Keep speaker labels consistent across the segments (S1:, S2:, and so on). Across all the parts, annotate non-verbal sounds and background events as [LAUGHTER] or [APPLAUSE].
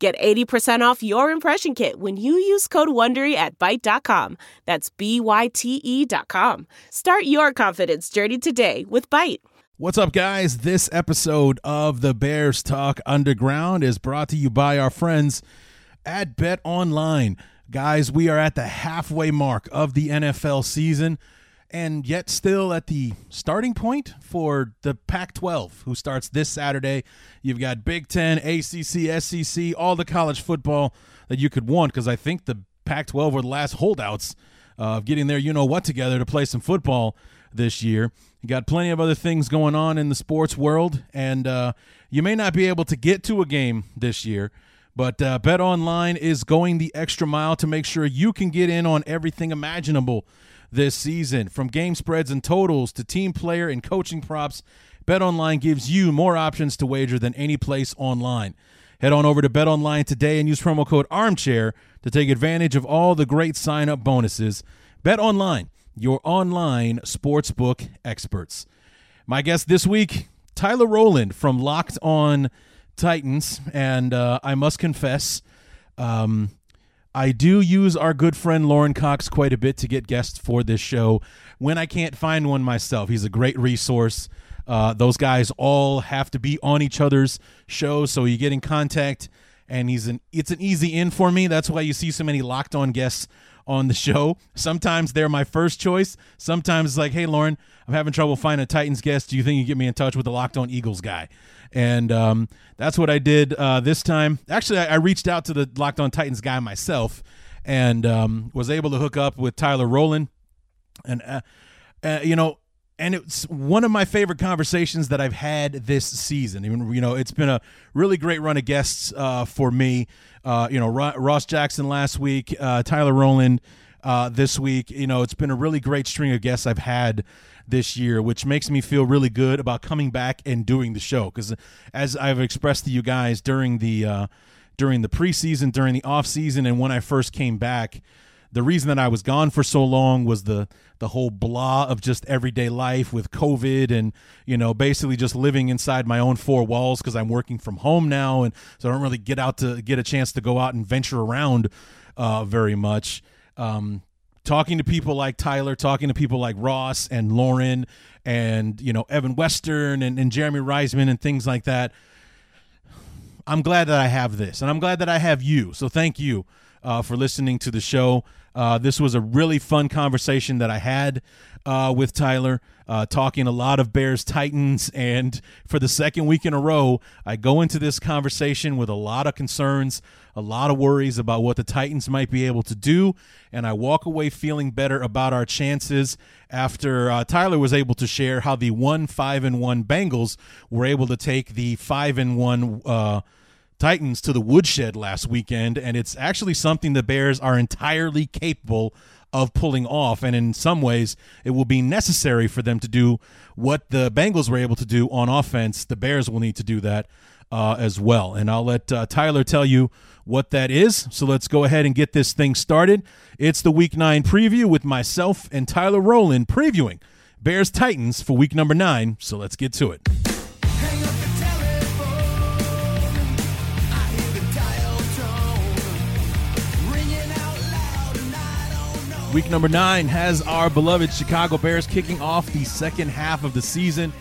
S1: Get 80% off your impression kit when you use code WONDERY at Byte.com. That's B-Y-T-E dot com. Start your confidence journey today with Byte.
S2: What's up, guys? This episode of the Bears Talk Underground is brought to you by our friends at Bet Online. Guys, we are at the halfway mark of the NFL season and yet still at the starting point for the Pac 12, who starts this Saturday. You've got Big Ten, ACC, SEC, all the college football that you could want because I think the Pac 12 were the last holdouts of getting their you know what together to play some football this year. You got plenty of other things going on in the sports world, and uh, you may not be able to get to a game this year. But uh, Bet Online is going the extra mile to make sure you can get in on everything imaginable this season. From game spreads and totals to team player and coaching props, BetOnline gives you more options to wager than any place online. Head on over to BetOnline today and use promo code ARMCHAIR to take advantage of all the great sign-up bonuses. BetOnline, your online sportsbook experts. My guest this week, Tyler Rowland from Locked On Titans, and uh, I must confess, um, I do use our good friend Lauren Cox quite a bit to get guests for this show when I can't find one myself. He's a great resource. Uh, those guys all have to be on each other's shows, so you get in contact, and he's an it's an easy in for me. That's why you see so many locked on guests on the show. Sometimes they're my first choice. Sometimes it's like, hey, Lauren, I'm having trouble finding a Titans guest. Do you think you get me in touch with the locked on Eagles guy? And um, that's what I did uh, this time. Actually, I, I, reached out to the Locked On Titans guy myself and um, was able to hook up with Tyler Rowland. And, uh, uh, you know, and it's one of my favorite conversations that I've had this season. Even you know, it's been a really great run of guests uh, for me. Uh, you know, Ross Jackson last week, uh, Tyler Rowland uh, this week. You know, it's been a really great string of guests I've had this year, which makes me feel really good about coming back and doing the show. Because as I've expressed to you guys during the uh, during the preseason, during the off season, and when I first came back, the reason that I was gone for so long was the the whole blah of just everyday life with COVID and you know basically just living inside my own four walls because I'm working from home now and so I don't really get out to get a chance to go out and venture around uh, very much. Um, talking to people like Tyler, talking to people like Ross and Lauren and, you know, Evan Western and, and Jeremy Reisman and things like that. I'm glad that I have this and I'm glad that I have you. So thank you uh, for listening to the show. Uh, this was a really fun conversation that I had uh, with Tyler, uh, talking a lot of Bears Titans. [LAUGHS] And for the second week in a row, I go into this conversation with a lot of concerns, a lot of worries about what the Titans might be able to do. And I walk away feeling better about our chances after uh, Tyler was able to share how the 1 5 and 1 Bengals were able to take the 5 and 1 uh, Titans to the woodshed last weekend, and it's actually something the Bears are entirely capable of pulling off. And in some ways, it will be necessary for them to do what the Bengals were able to do on offense. The Bears will need to do that uh, as well. And I'll let uh, Tyler tell you what that is. So let's go ahead and get this thing started. It's the Week 9 preview with myself and Tyler Rowland previewing Bears Titans for week number nine. So let's get to it. Week number nine has our beloved Chicago Bears kicking off the second half of the season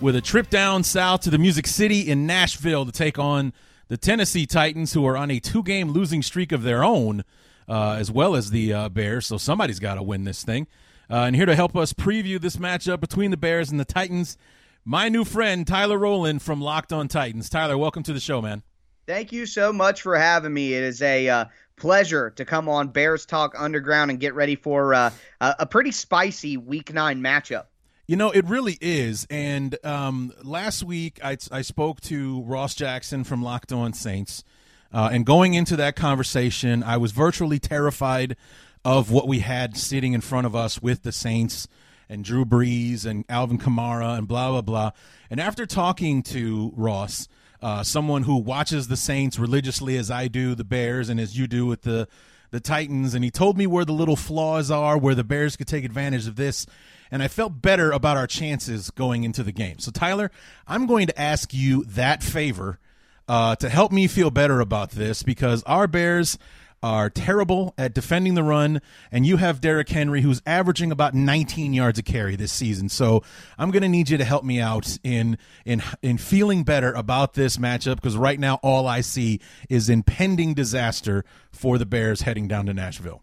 S2: with a trip down south to the Music City in Nashville to take on the Tennessee Titans, who are on a two game losing streak of their own, uh, as well as the uh, Bears. So somebody's got to win this thing. Uh, and here to help us preview this matchup between the Bears and the Titans, my new friend, Tyler Rowland from Locked on Titans. Tyler, welcome to the show, man.
S3: Thank you so much for having me. It is a uh, pleasure to come on Bears Talk Underground and get ready for uh, a pretty spicy Week Nine matchup.
S2: You know, it really is. And um, last week, I, I spoke to Ross Jackson from Locked On Saints. Uh, and going into that conversation, I was virtually terrified of what we had sitting in front of us with the Saints and Drew Brees and Alvin Kamara and blah, blah, blah. And after talking to Ross, uh, someone who watches the Saints religiously as I do, the Bears, and as you do with the the Titans, and he told me where the little flaws are, where the Bears could take advantage of this, and I felt better about our chances going into the game. So, Tyler, I'm going to ask you that favor uh, to help me feel better about this because our Bears are terrible at defending the run, and you have Derrick Henry, who's averaging about 19 yards a carry this season. So I'm going to need you to help me out in in in feeling better about this matchup because right now all I see is impending disaster for the Bears heading down to Nashville.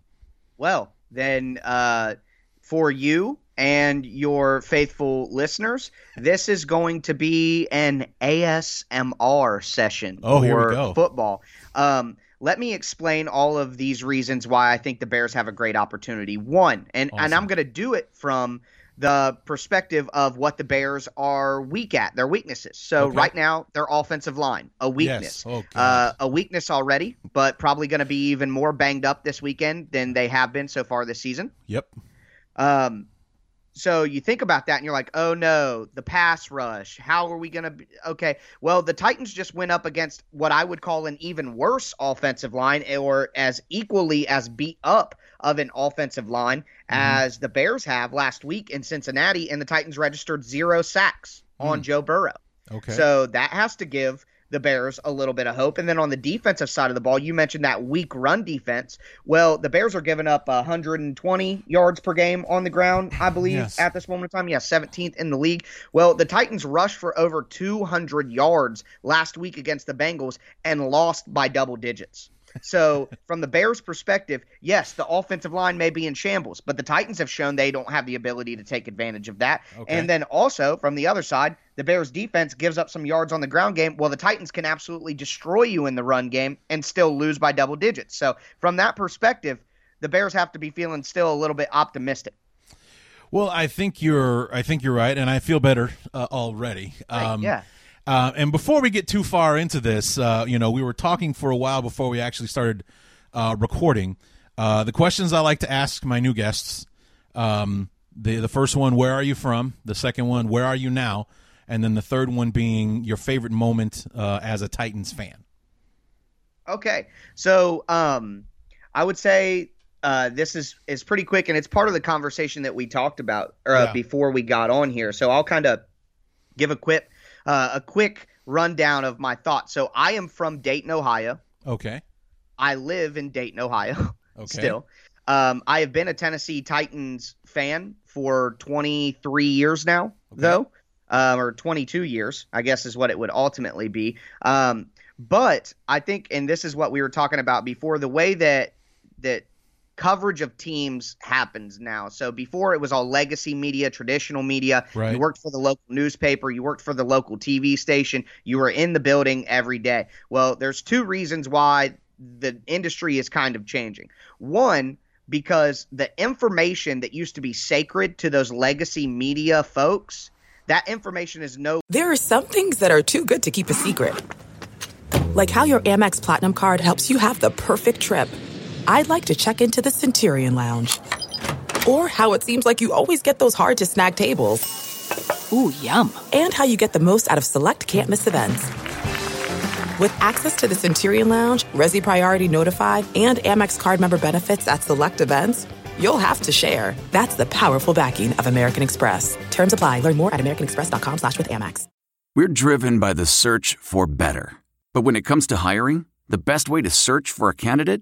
S3: Well, then uh, for you and your faithful listeners, this is going to be an ASMR session
S2: oh,
S3: for football. Um, let me explain all of these reasons why I think the Bears have a great opportunity. One, and, awesome. and I'm going to do it from the perspective of what the Bears are weak at, their weaknesses. So okay. right now, their offensive line, a weakness,
S2: yes. oh,
S3: uh, a weakness already, but probably going to be even more banged up this weekend than they have been so far this season.
S2: Yep.
S3: Um, so you think about that and you're like, oh no, the pass rush. How are we going to be? Okay. Well, the Titans just went up against what I would call an even worse offensive line or as equally as beat up of an offensive line mm-hmm. as the Bears have last week in Cincinnati, and the Titans registered zero sacks mm. on Joe Burrow.
S2: Okay.
S3: So that has to give the Bears a little bit of hope. And then on the defensive side of the ball, you mentioned that weak run defense. Well, the Bears are giving up 120 yards per game on the ground, I [LAUGHS] believe, yes. at this moment in time. Yeah, 17th in the league. Well, the Titans rushed for over 200 yards last week against the Bengals and lost by double digits. So, from the Bears' perspective, yes, the offensive line may be in shambles, but the Titans have shown they don't have the ability to take advantage of that. Okay. And then also, from the other side, the Bears' defense gives up some yards on the ground game. Well, the Titans can absolutely destroy you in the run game and still lose by double digits. So, from that perspective, the Bears have to be feeling still a little bit optimistic.
S2: Well, I think you're. I think you're right, and I feel better uh, already.
S3: Um, yeah.
S2: Uh, and before we get too far into this, uh, you know, we were talking for a while before we actually started uh, recording. Uh, the questions I like to ask my new guests. Um, the the first one, where are you from? The second one, where are you now? And then the third one being your favorite moment uh, as a Titans fan.
S3: Okay, so um, I would say uh, this is is pretty quick, and it's part of the conversation that we talked about yeah. before we got on here. So I'll kind of give a quick uh, a quick rundown of my thoughts. So I am from Dayton, Ohio.
S2: Okay.
S3: I live in Dayton, Ohio. [LAUGHS]
S2: Okay.
S3: Still, um, I have been a Tennessee Titans fan for 23 years now, okay. though, um, or 22 years, I guess is what it would ultimately be. Um, but I think, and this is what we were talking about before, the way that that coverage of teams happens now. So before it was all legacy media, traditional media.
S2: Right.
S3: You worked for the local newspaper, you worked for the local TV station, you were in the building every day. Well, there's two reasons why the industry is kind of changing. One, because the information that used to be sacred to those legacy media folks, that information is no
S4: There are some things that are too good to keep a secret. Like how your Amex Platinum card helps you have the perfect trip. I'd like to check into the Centurion Lounge. Or how it seems like you always get those hard to snag tables.
S5: Ooh, yum.
S4: And how you get the most out of select can't miss events. With access to the Centurion Lounge, Resy Priority Notified, and Amex card member benefits at select events, you'll have to share. That's the powerful backing of American Express. Terms apply. Learn more at americanexpress.com slash with Amex.
S6: We're driven by the search for better. But when it comes to hiring, the best way to search for a candidate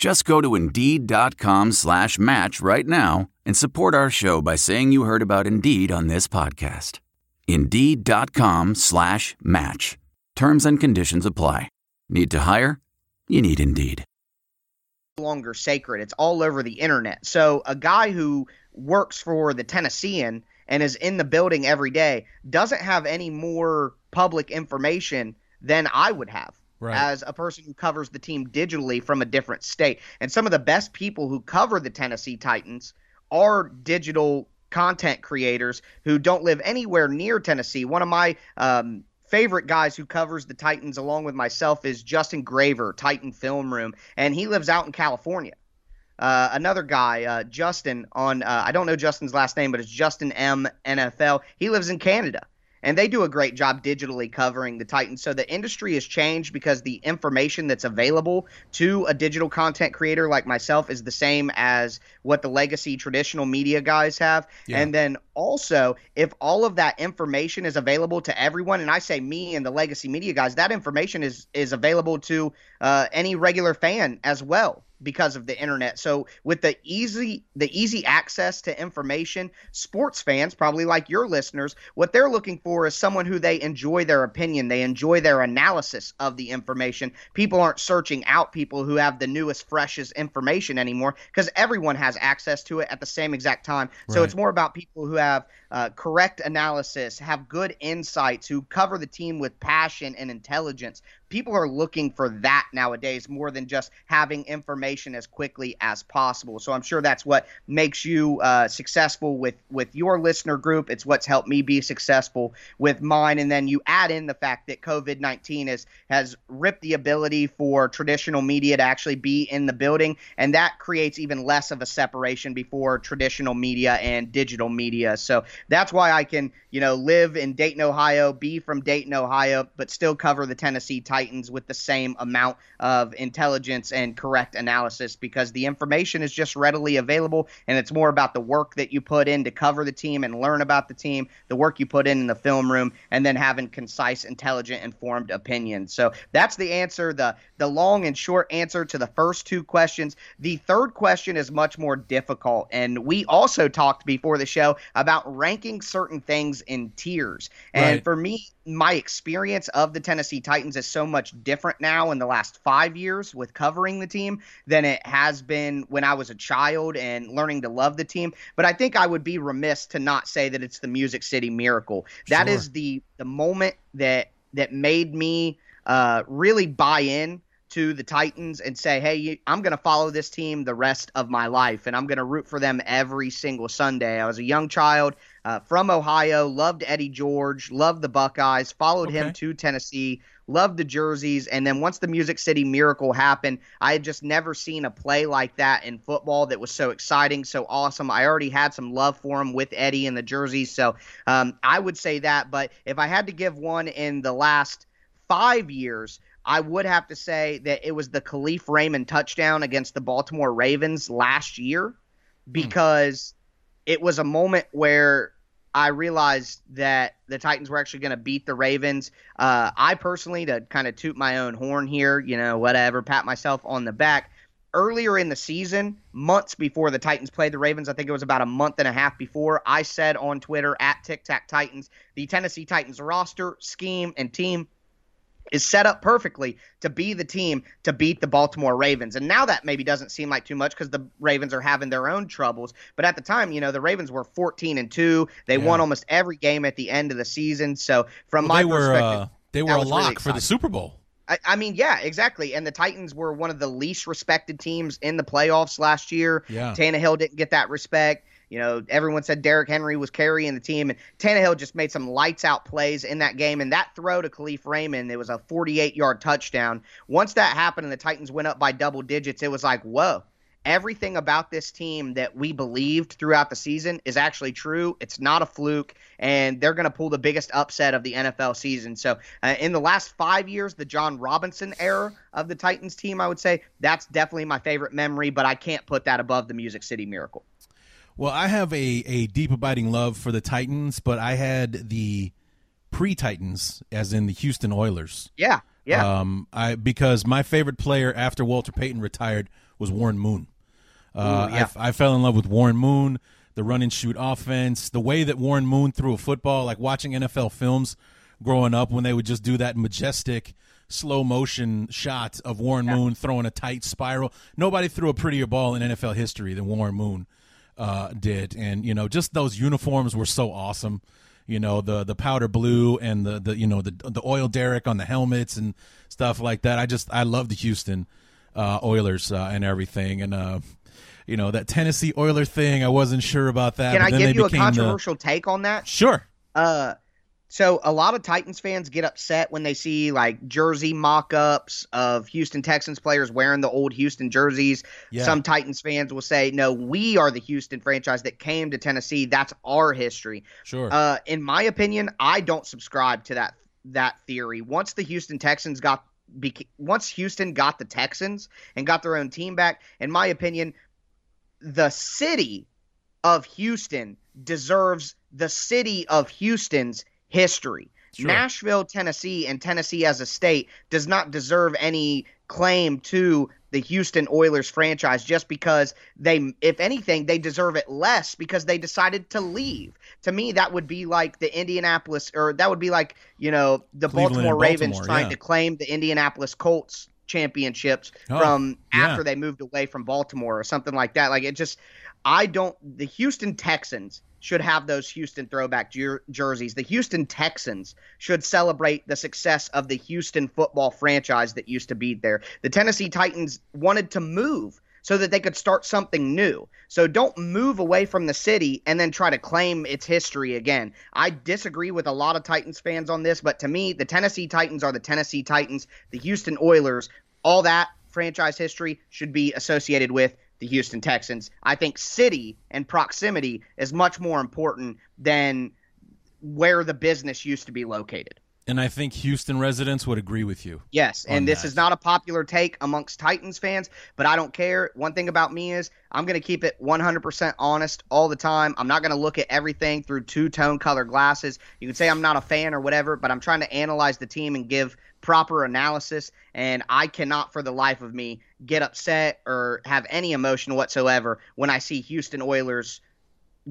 S6: Just go to Indeed.com slash match right now and support our show by saying you heard about Indeed on this podcast. Indeed.com slash match. Terms and conditions apply. Need to hire? You need Indeed.
S3: longer sacred. It's all over the internet. So a guy who works for the Tennessean and is in the building every day doesn't have any more public information than I would have. Right. As a person who covers the team digitally from a different state. And some of the best people who cover the Tennessee Titans are digital content creators who don't live anywhere near Tennessee. One of my um, favorite guys who covers the Titans along with myself is Justin Graver, Titan Film Room, and he lives out in California. Uh, another guy, uh, Justin, on uh, I don't know Justin's last name, but it's Justin M NFL. He lives in Canada and they do a great job digitally covering the Titans. So the industry has changed because the information that's available to a digital content creator like myself is the same as what the legacy traditional media guys have. Yeah. And then also, if all of that information is available to everyone, and I say me and the legacy media guys, that information is is available to uh, any regular fan as well because of the internet. So with the easy the easy access to information, sports fans, probably like your listeners, what they're looking for is someone who they enjoy their opinion, they enjoy their analysis of the information. People aren't searching out people who have the newest freshest information anymore because everyone has access to it at the same exact time. Right. So it's more about people who have uh, correct analysis, have good insights, who cover the team with passion and intelligence, people are looking for that nowadays more than just having information as quickly as possible. So I'm sure that's what makes you uh, successful with with your listener group. It's what's helped me be successful with mine. And then you add in the fact that COVID 19 has has ripped the ability for traditional media to actually be in the building, and that creates even less of a separation before traditional media and digital media. So that's why I can you know live in Dayton, Ohio, be from Dayton, Ohio, but still cover the Tennessee Titans with the same amount of intelligence and correct analysis because the information is just readily available and it's more about the work that you put in to cover the team and learn about the team, the work you put in in the film room, and then having concise, intelligent, informed opinions. So that's the answer, the the long and short answer to the first two questions. The third question is much more difficult, and we also talked before the show about certain things in tiers. And right. for me, my experience of the Tennessee Titans is so much different now in the last five years with covering the team than it has been when I was a child and learning to love the team. But I think I would be remiss to not say that it's the Music City Miracle. That sure. is the the moment that that made me uh, really buy in to the Titans and say, hey, I'm going to follow this team the rest of my life and I'm going to root for them every single Sunday. I was a young child uh, from Ohio, loved Eddie George, loved the Buckeyes, followed okay. him to Tennessee, loved the jerseys. And then once the Music City Miracle happened, I had just never seen a play like that in football that was so exciting, so awesome. I already had some love for him with Eddie and the jerseys. So um, I would say that. But if I had to give one in the last five years, I would have to say that it was the Kalif Raymond touchdown against the Baltimore Ravens last year because hmm. It was a moment where I realized that the Titans were actually going to beat the Ravens. Uh, I personally, to kind of toot my own horn here, you know, whatever, pat myself on the back. Earlier in the season, months before the Titans played the Ravens, I think it was about a month and a half before, I said on Twitter at Tic Tac Titans, the Tennessee Titans roster, scheme, and team is set up perfectly to be the team to beat the Baltimore Ravens. And now that maybe doesn't seem like too much because the Ravens are having their own troubles. But at the time, you know, the Ravens were 14 and 2. They yeah. won almost every game at the end of the season. So from well, my
S2: they
S3: perspective,
S2: were, uh, they were a lock really for the Super Bowl.
S3: I, I, mean, yeah, exactly. And the Titans were one of the least respected teams in the playoffs last year. Yeah. Tannehill didn't get that respect. You know, everyone said Derrick Henry was carrying the team, and Tannehill just made some lights out plays in that game. And that throw to Kalif Raymond, it was a 48 yard touchdown. Once that happened and the Titans went up by double digits, it was like, whoa. Everything about this team that we believed throughout the season is actually true. It's not a fluke, and they're going to pull the biggest upset of the NFL season. So, uh, in the last five years, the Jon Robinson era of the Titans team, I would say that's definitely my favorite memory, but I can't put that above the Music City Miracle.
S2: Well, I have a, a deep abiding love for the Titans, but I had the pre Titans, as in the Houston Oilers.
S3: Yeah, yeah.
S2: Um, I because my favorite player after Walter Payton retired was Warren Moon. Uh, Ooh, yeah. I, I fell in love with Warren Moon, the run and shoot offense, the way that Warren Moon threw a football, like watching NFL films growing up when they would just do that majestic slow motion shot of Warren yeah. Moon throwing a tight spiral. Nobody threw a prettier ball in NFL history than Warren Moon uh, did, and you know, just those uniforms were so awesome. You know, the the powder blue and the the you know the the oil derrick on the helmets and stuff like that. I just I love the Houston uh, Oilers uh, and everything, and uh, you know that Tennessee Oiler thing. I wasn't sure about that.
S3: Can I give you a controversial the... take on that?
S2: Sure.
S3: Uh, so a lot of Titans fans get upset when they see like jersey mock-ups of Houston Texans players wearing the old Houston jerseys. Yeah. Some Titans fans will say, "No, we are the Houston franchise that came to Tennessee. That's our history."
S2: Sure.
S3: Uh, in my opinion, I don't subscribe to that that theory. Once the Houston Texans got once Houston got the Texans and got their own team back, in my opinion, the city of Houston deserves the city of Houston's history. Sure. Nashville, Tennessee, and Tennessee as a state does not deserve any claim to the Houston Oilers franchise just because they, if anything, they deserve it less because they decided to leave. To me, that would be like the Indianapolis, or that would be like, you know, the Cleveland Baltimore Ravens Baltimore, trying yeah. to claim the Indianapolis Colts championships oh, from after yeah. they moved away from Baltimore or something like that. Like it just, I don't, the Houston Texans should have those Houston throwback jer- jerseys. The Houston Texans should celebrate the success of the Houston football franchise that used to be there. The Tennessee Titans wanted to move so that they could start something new. So don't move away from the city and then try to claim its history again. I disagree with a lot of Titans fans on this, but to me, the Tennessee Titans are the Tennessee Titans. The Houston Oilers, all that franchise history should be associated with the Houston Texans. I think city and proximity is much more important than where the business used to be located.
S2: And I think Houston residents would agree with you.
S3: Yes, and this that. is not a popular take amongst Titans fans, but I don't care. One thing about me is I'm going to keep it 100% honest all the time. I'm not going to look at everything through two tone color glasses. You can say I'm not a fan or whatever, but I'm trying to analyze the team and give proper analysis. And I cannot, for the life of me, get upset or have any emotion whatsoever when I see Houston Oilers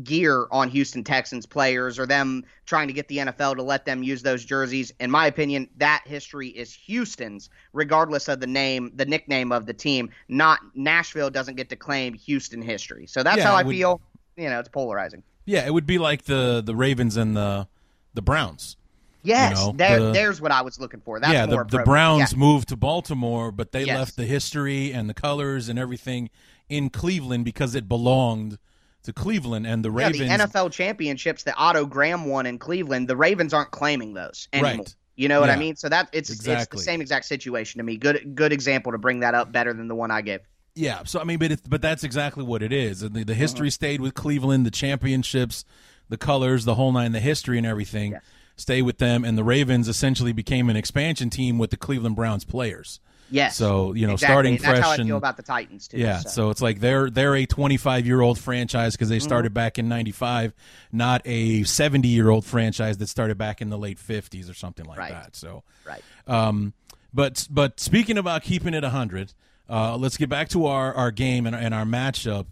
S3: gear on Houston Texans players or them trying to get the NFL to let them use those jerseys. In my opinion, that history is Houston's, regardless of the name, the nickname of the team. Not Nashville doesn't get to claim Houston history. So that's yeah, how I would, feel. You know, it's polarizing.
S2: Yeah, it would be like the the Ravens and the the Browns.
S3: Yes, you know, there, the, there's what I was looking for. That's
S2: yeah,
S3: the,
S2: the Browns yeah. moved to Baltimore, but they yes. left the history and the colors and everything in Cleveland because it belonged to Cleveland and the Ravens.
S3: Yeah, the NFL championships that Otto Graham won in Cleveland, the Ravens aren't claiming those anymore. Right. You know what yeah. I mean? So that it's exactly. it's the same exact situation to me. Good good example to bring that up better than the one I gave.
S2: Yeah, so I mean, but it, but that's exactly what it is. The, the history uh-huh. stayed with Cleveland, the championships, the colors, the whole nine, the history and everything stay with them, and the Ravens essentially became an expansion team with the Cleveland Browns players.
S3: Yes.
S2: So you know, exactly. starting
S3: and
S2: fresh.
S3: That's how
S2: I
S3: feel about the Titans too.
S2: Yeah. So, so it's like they're they're a 25 year old franchise because they mm-hmm. started mm-hmm. back in '95, not a 70 year old franchise that started back in the late 50s or something like
S3: right.
S2: that. So
S3: right.
S2: Um, but but speaking about keeping it 100, uh, let's get back to our our game and, and our matchup.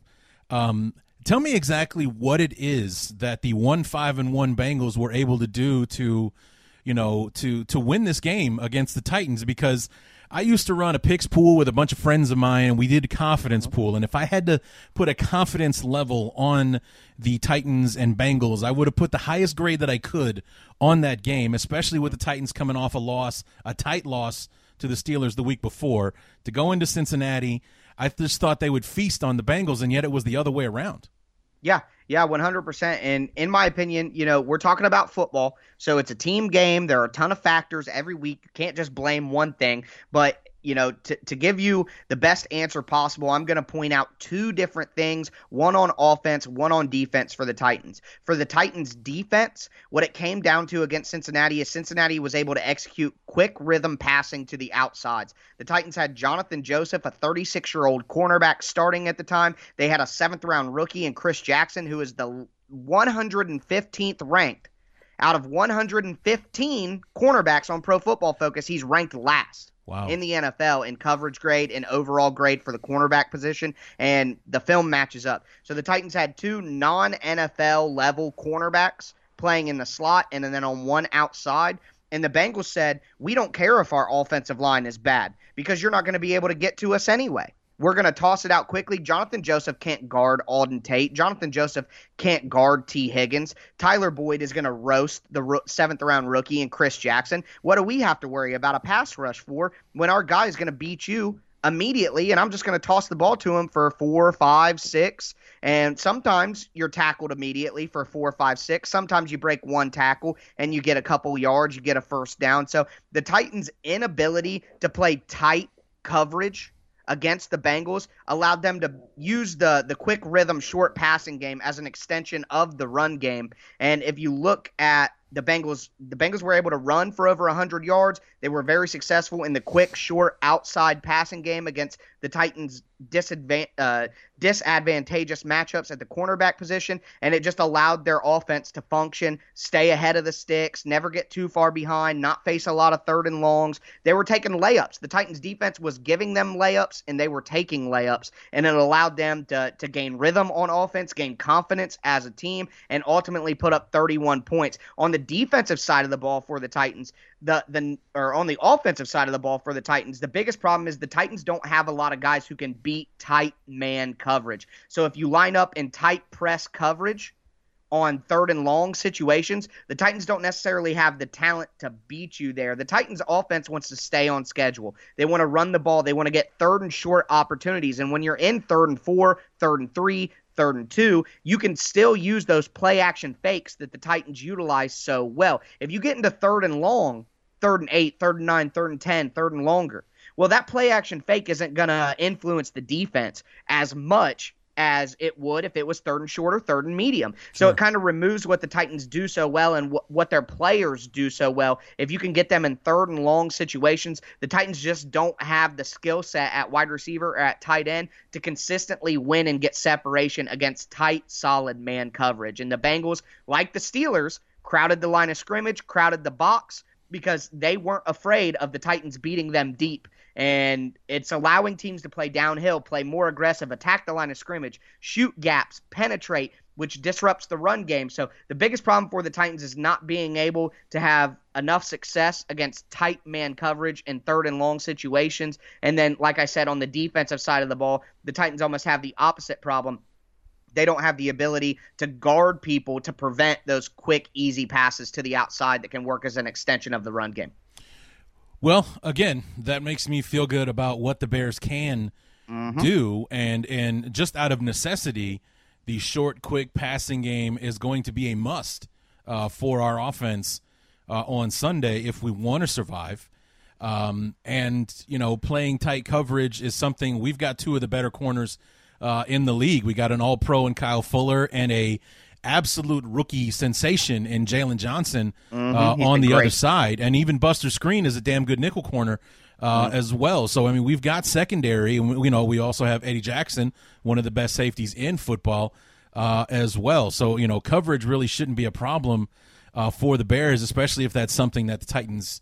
S2: Um, tell me exactly what it is that the one five and one Bengals were able to do to you know, to to win this game against the Titans because I used to run a picks pool with a bunch of friends of mine, and we did a confidence uh-huh. pool. And if I had to put a confidence level on the Titans and Bengals, I would have put the highest grade that I could on that game, especially with the Titans coming off a loss, a tight loss to the Steelers the week before. To go into Cincinnati, I just thought they would feast on the Bengals, and yet it was the other way around.
S3: Yeah, yeah, 100%. And in my opinion, you know, we're talking about football. So it's a team game. There are a ton of factors every week. You can't just blame one thing. But you know, to, to give you the best answer possible, I'm going to point out two different things one on offense, one on defense for the Titans. For the Titans' defense, what it came down to against Cincinnati is Cincinnati was able to execute quick rhythm passing to the outsides. The Titans had Johnathan Joseph, a 36 year old cornerback, starting at the time. They had a seventh round rookie and Chris Jackson, who is the 115th ranked out of 115 cornerbacks on Pro Football Focus. He's ranked last
S2: wow.
S3: in the NFL in coverage grade and overall grade for the cornerback position, and the film matches up. So the Titans had two non NFL level cornerbacks playing in the slot and then on one outside. And the Bengals said, We don't care if our offensive line is bad because you're not going to be able to get to us anyway. We're going to toss it out quickly. Johnathan Joseph can't guard Auden Tate. Johnathan Joseph can't guard Tee Higgins. Tyler Boyd is going to roast the ro- seventh round rookie and Chris Jackson. What do we have to worry about a pass rush for when our guy is going to beat you immediately, and I'm just going to toss the ball to him for four, five, six. And sometimes you're tackled immediately for four, five, six. Sometimes you break one tackle and you get a couple yards, you get a first down. So the Titans' inability to play tight coverage against the Bengals allowed them to use the the quick rhythm short passing game as an extension of the run game. And if you look at the Bengals the Bengals were able to run for over 100 yards. They were very successful in the quick, short, outside passing game against the Titans' disadvan- uh, disadvantageous matchups at the cornerback position, and it just allowed their offense to function, stay ahead of the sticks, never get too far behind, not face a lot of third and longs. They were taking layups. The Titans' defense was giving them layups, and they were taking layups, and it allowed them to to gain rhythm on offense, gain confidence as a team, and ultimately put up 31 points on the the defensive side of the ball for the Titans, the the or on the offensive side of the ball for the Titans, the biggest problem is the Titans don't have a lot of guys who can beat tight man coverage. So if you line up in tight press coverage on third and long situations, the Titans don't necessarily have the talent to beat you there. The Titans offense wants to stay on schedule. They want to run the ball. They want to get third and short opportunities. And when you're in third and four, third and three, third and two, you can still use those play action fakes that the Titans utilize so well. If you get into third and long, third and eight, third and nine, third and 10, third and longer, well, that play action fake isn't going to influence the defense as much as it would if it was third and short or third and medium. So sure. it kind of removes what the Titans do so well and wh- what their players do so well. If you can get them in third and long situations, the Titans just don't have the skill set at wide receiver or at tight end to consistently win and get separation against tight, solid man coverage. And the Bengals, like the Steelers, crowded the line of scrimmage, crowded the box because they weren't afraid of the Titans beating them deep and it's allowing teams to play downhill, play more aggressive, attack the line of scrimmage, shoot gaps, penetrate, which disrupts the run game. So the biggest problem for the Titans is not being able to have enough success against tight man coverage in third and long situations. And then, like I said, on the defensive side of the ball, the Titans almost have the opposite problem. They don't have the ability to guard people to prevent those quick, easy passes to the outside that can work as an extension of the run game.
S2: Well, again, that makes me feel good about what the Bears can mm-hmm. do, and and just out of necessity, the short, quick passing game is going to be a must uh, for our offense uh, on Sunday if we want to survive. Um, and you know, playing tight coverage is something we've got two of the better corners uh, in the league. We got an All Pro in Kyle Fuller and a absolute rookie sensation in Jaylon Johnson mm-hmm. uh, on the great. other side, and even Buster Skrine is a damn good nickel corner. Uh, mm-hmm. As well, so I mean, we've got secondary, and you know, we also have Eddie Jackson, one of the best safeties in football, uh, as well. So you know, coverage really shouldn't be a problem uh, for the Bears, especially if that's something that the Titans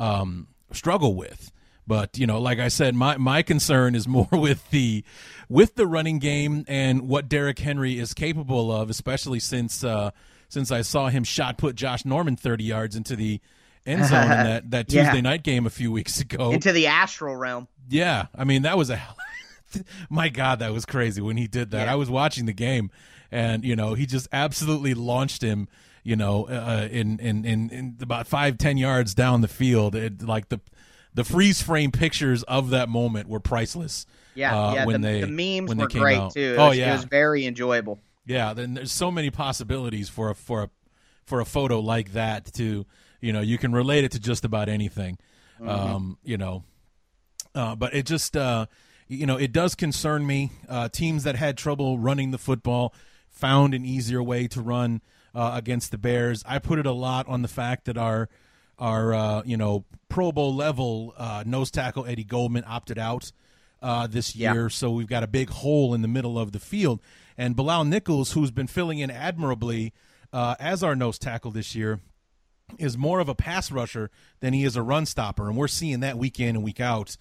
S2: um, struggle with. But you know, like I said, my my concern is more [LAUGHS] with the with the running game and what Derrick Henry is capable of, especially since uh, since I saw him shot put Josh Norman thirty yards into the end [LAUGHS] zone in that that Tuesday yeah. night game a few weeks ago
S3: into the astral realm.
S2: Yeah, I mean that was a [LAUGHS] my God, that was crazy when he did that. Yeah. I was watching the game, and you know he just absolutely launched him. You know, uh, in, in in in about five ten yards down the field, it, like the the freeze frame pictures of that moment were priceless.
S3: Yeah, uh, yeah. When the, they, the memes were great out. too. It oh was, yeah, it was very enjoyable.
S2: Yeah, then there's so many possibilities for a for a for a photo like that to you know you can relate it to just about anything. Mm-hmm. Um, you know, uh, but it just uh, you know it does concern me. Uh, teams that had trouble running the football found an easier way to run uh, against the Bears. I put it a lot on the fact that our our uh, you know Pro Bowl level uh, nose tackle Eddie Goldman opted out uh, this year, yeah. so we've got a big hole in the middle of the field. And Bilal Nichols, who's been filling in admirably uh, as our nose tackle this year, is more of a pass rusher than he is a run stopper, and we're seeing that week in and week out.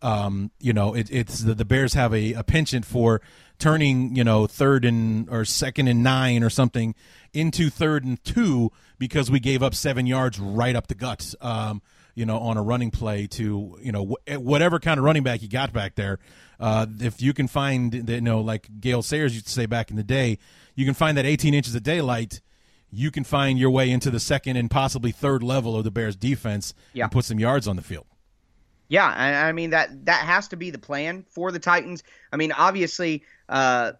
S2: Um, you know, it, it's the, the Bears have a, a penchant for turning, you know, third and or second and nine or something into third and two because we gave up seven yards right up the gut. Um, you know, on a running play to you know wh- whatever kind of running back you got back there. Uh, if you can find, you know, like Gale Sayers used to say back in the day, you can find that 18 inches of daylight. You can find your way into the second and possibly third level of the Bears defense yeah. and put some yards on the field.
S3: Yeah, I, I mean that that has to be the plan for the Titans. I mean, obviously, uh,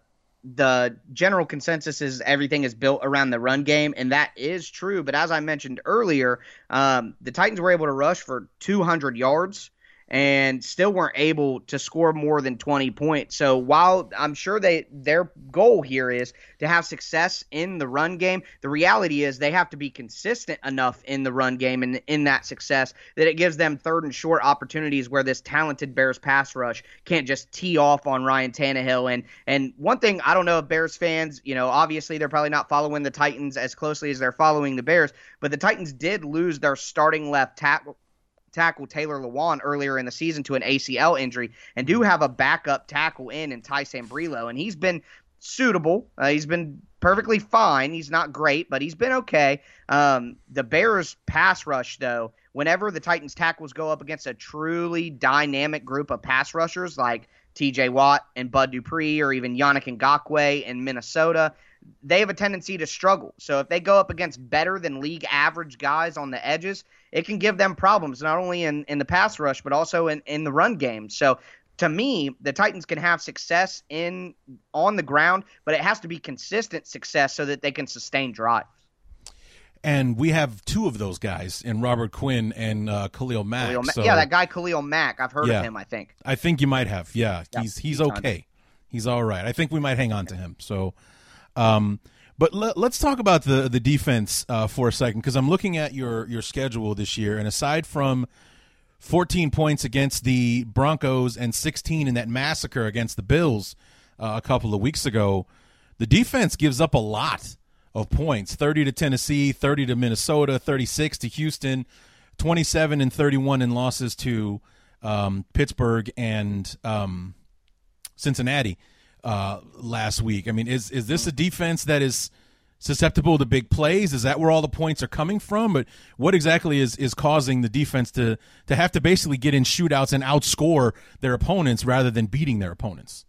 S3: the general consensus is everything is built around the run game, and that is true. But as I mentioned earlier, um, the Titans were able to rush for 200 yards and still weren't able to score more than 20 points. So while I'm sure they their goal here is to have success in the run game, the reality is they have to be consistent enough in the run game and in that success that it gives them third and short opportunities where this talented Bears pass rush can't just tee off on Ryan Tannehill. And and one thing I don't know if Bears fans, you know, obviously they're probably not following the Titans as closely as they're following the Bears, but the Titans did lose their starting left tackle tackle Taylor Lewan earlier in the season to an ACL injury, and do have a backup tackle in in Ty Sambrailo. and he's been suitable. Uh, he's been perfectly fine. He's not great, but he's been okay. Um, the Bears pass rush, though, whenever the Titans tackles go up against a truly dynamic group of pass rushers like TJ Watt and Bud Dupree or even Yannick Ngakoue in Minnesota, they have a tendency to struggle. So if they go up against better than league average guys on the edges, it can give them problems not only in, in the pass rush but also in, in the run game. So to me, the Titans can have success in on the ground, but it has to be consistent success so that they can sustain drives.
S2: And we have two of those guys in Robert Quinn and uh, Khalil Mack. Khalil
S3: Ma- so, yeah, that guy Khalil Mack. I've heard yeah, of him. I think.
S2: I think you might have. Yeah, he's he's okay. He's all right. I think we might hang on to him. So um, but let, us talk about the the defense uh, for a second because I'm looking at your your schedule this year, and aside from 14 points against the Broncos and 16 in that massacre against the Bills uh, a couple of weeks ago, the defense gives up a lot of points. 30 to Tennessee, 30 to Minnesota, 36 to Houston, 27 and 31 in losses to um, Pittsburgh and um, Cincinnati uh, last week. I mean, is is this a defense that is susceptible to big plays? Is that where all the points are coming from? But what exactly is is causing the defense to to have to basically get in shootouts and outscore their opponents rather than beating their opponents?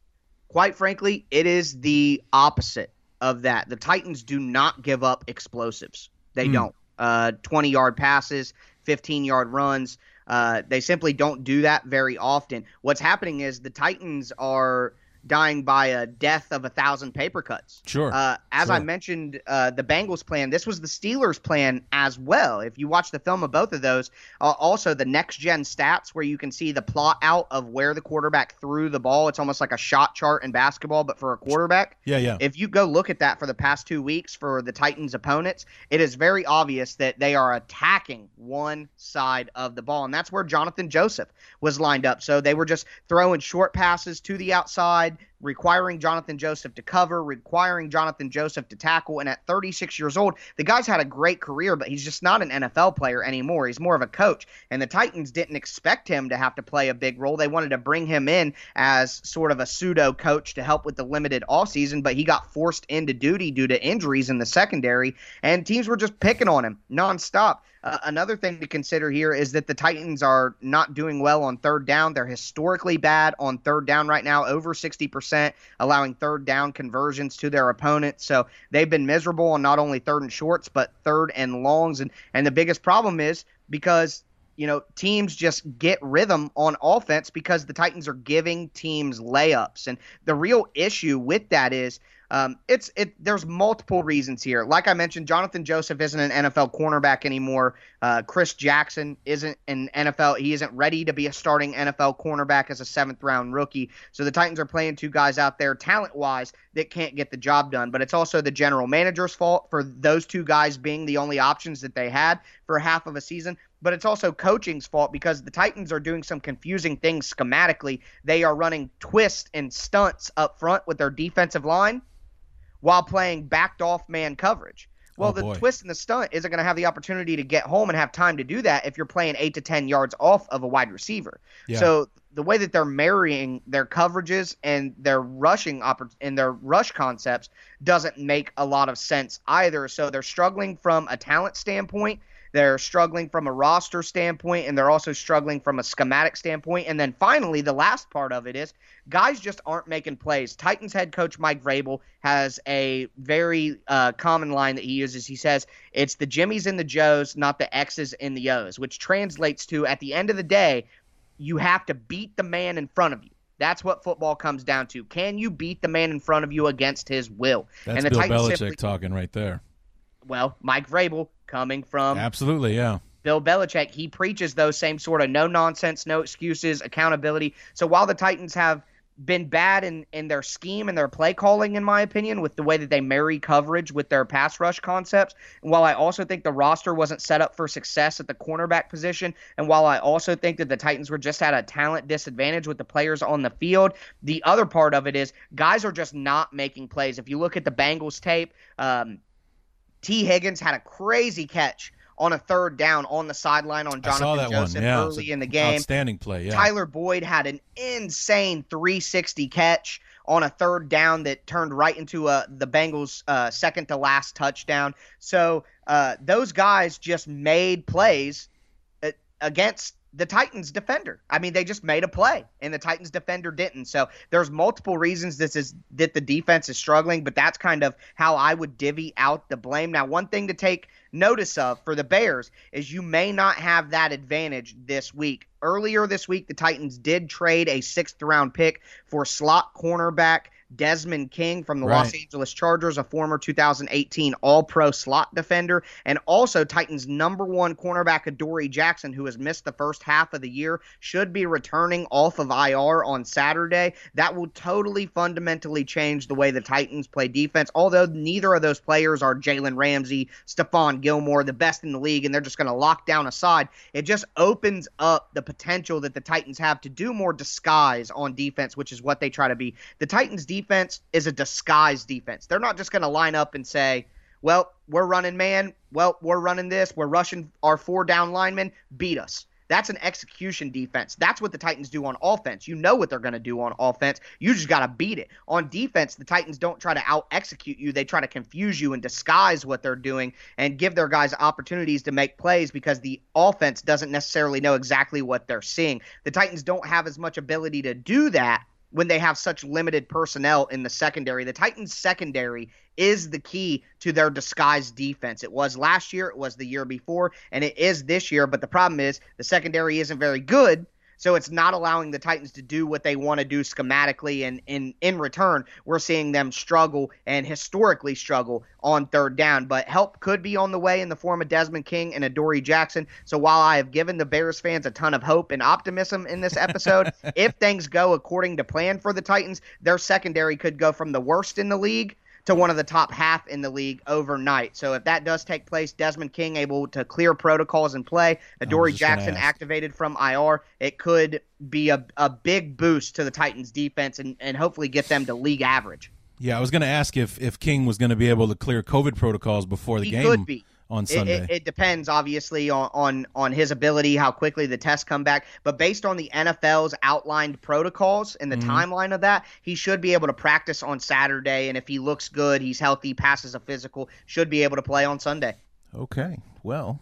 S3: Quite frankly, it is the opposite of that. The Titans do not give up explosives. They mm. don't. Uh, 20 yard passes, 15 yard runs. Uh, they simply don't do that very often. What's happening is the Titans are dying by a death of a thousand paper cuts.
S2: Sure.
S3: Uh, as
S2: sure.
S3: I mentioned, uh, the Bengals plan, this was the Steelers' plan as well. If you watch the film of both of those, uh, also the next gen stats where you can see the plot out of where the quarterback threw the ball. It's almost like a shot chart in basketball, but for a quarterback.
S2: Yeah, yeah.
S3: If you go look at that for the past two weeks for the Titans' opponents, it is very obvious that they are attacking one side of the ball, and that's where Johnathan Joseph was lined up. So they were just throwing short passes to the outside requiring Johnathan Joseph to cover, requiring Johnathan Joseph to tackle. And at 36 years old, the guy's had a great career, but he's just not an NFL player anymore. He's more of a coach. And the Titans didn't expect him to have to play a big role. They wanted to bring him in as sort of a pseudo coach to help with the limited offseason, but he got forced into duty due to injuries in the secondary, and teams were just picking on him nonstop. Another thing to consider here is that the Titans are not doing well on third down. They're historically bad on third down right now, over 60%, allowing third down conversions to their opponents. So they've been miserable on not only third and shorts, but third and longs. And, and the biggest problem is because you know, teams just get rhythm on offense because the Titans are giving teams layups. And the real issue with that is um, it's it. There's multiple reasons here. Like I mentioned, Johnathan Joseph isn't an NFL cornerback anymore. Uh, Chris Jackson isn't an NFL. He isn't ready to be a starting NFL cornerback as a seventh round rookie. So the Titans are playing two guys out there, talent wise, that can't get the job done. But it's also the general manager's fault for those two guys being the only options that they had for half of a season but it's also coaching's fault because the Titans are doing some confusing things schematically. They are running twists and stunts up front with their defensive line while playing backed off man coverage. Well, oh, the twist and the stunt isn't going to have the opportunity to get home and have time to do that if you're playing eight to 10 yards off of a wide receiver. Yeah. So the way that they're marrying their coverages and their rushing oppor- and their rush concepts doesn't make a lot of sense either. So they're struggling from a talent standpoint. They're struggling from a roster standpoint, and they're also struggling from a schematic standpoint. And then finally, the last part of it is guys just aren't making plays. Titans head coach Mike Vrabel has a very uh, common line that he uses. He says, It's the Jimmies and the Joes, not the X's and the O's, which translates to at the end of the day, you have to beat the man in front of you. That's what football comes down to. Can you beat the man in front of you against his will?
S2: That's and the Bill Titans Belichick simply, talking right there.
S3: Well, Mike Vrabel coming from
S2: absolutely, yeah.
S3: Bill Belichick, he preaches those same sort of no nonsense, no excuses, accountability. So while the Titans have been bad in, in their scheme and their play calling, in my opinion, with the way that they marry coverage with their pass rush concepts. And while I also think the roster wasn't set up for success at the cornerback position, and while I also think that the Titans were just at a talent disadvantage with the players on the field, the other part of it is guys are just not making plays. If you look at the Bengals tape, um, Tee Higgins had a crazy catch on a third down on the sideline on Johnathan Joseph yeah, early in the game.
S2: Outstanding play. Yeah.
S3: Tyler Boyd had an insane 360 catch on a third down that turned right into a, the Bengals' uh, second to last touchdown. So uh, those guys just made plays uh, against the Titans defender. I mean, they just made a play, and the Titans defender didn't. So there's multiple reasons this is that the defense is struggling, but that's kind of how I would divvy out the blame. Now, one thing to take notice of for the Bears is you may not have that advantage this week. Earlier this week, the Titans did trade a sixth round pick for slot cornerback Desmond King from the right. Los Angeles Chargers, a former 2018 All Pro slot defender, and also Titans' number one cornerback, Adoree Jackson, who has missed the first half of the year, should be returning off of IR on Saturday. That will totally fundamentally change the way the Titans play defense, although neither of those players are Jalen Ramsey, Stephon Gilmore, the best in the league, and they're just going to lock down a side. It just opens up the potential that the Titans have to do more disguise on defense, which is what they try to be. The Titans' defense defense is a disguised defense. They're not just going to line up and say, well, we're running man. Well, we're running this. We're rushing our four down linemen. Beat us. That's an execution defense. That's what the Titans do on offense. You know what they're going to do on offense. You just got to beat it. On defense, the Titans don't try to out execute you. They try to confuse you and disguise what they're doing and give their guys opportunities to make plays because the offense doesn't necessarily know exactly what they're seeing. The Titans don't have as much ability to do that when they have such limited personnel in the secondary. The Titans' secondary is the key to their disguised defense. It was last year, it was the year before, and it is this year. But the problem is the secondary isn't very good. So it's not allowing the Titans to do what they want to do schematically, and in in return, we're seeing them struggle and historically struggle on third down. But help could be on the way in the form of Desmond King and Adoree Jackson. So while I have given the Bears fans a ton of hope and optimism in this episode, [LAUGHS] if things go according to plan for the Titans, their secondary could go from the worst in the league to one of the top half in the league overnight. So if that does take place, Desmond King able to clear protocols and play, Adoree Jackson activated from IR, it could be a, a big boost to the Titans defense and, and hopefully get them to league average.
S2: Yeah, I was going to ask if, if King was going to be able to clear COVID protocols before the
S3: he
S2: game.
S3: Could be
S2: on Sunday.
S3: It, it, it, depends, obviously, on, on on his ability, how quickly the tests come back. But based on the NFL's outlined protocols and the mm-hmm. timeline of that, he should be able to practice on Saturday. And if he looks good, he's healthy, passes a physical, should be able to play on Sunday.
S2: Okay, well.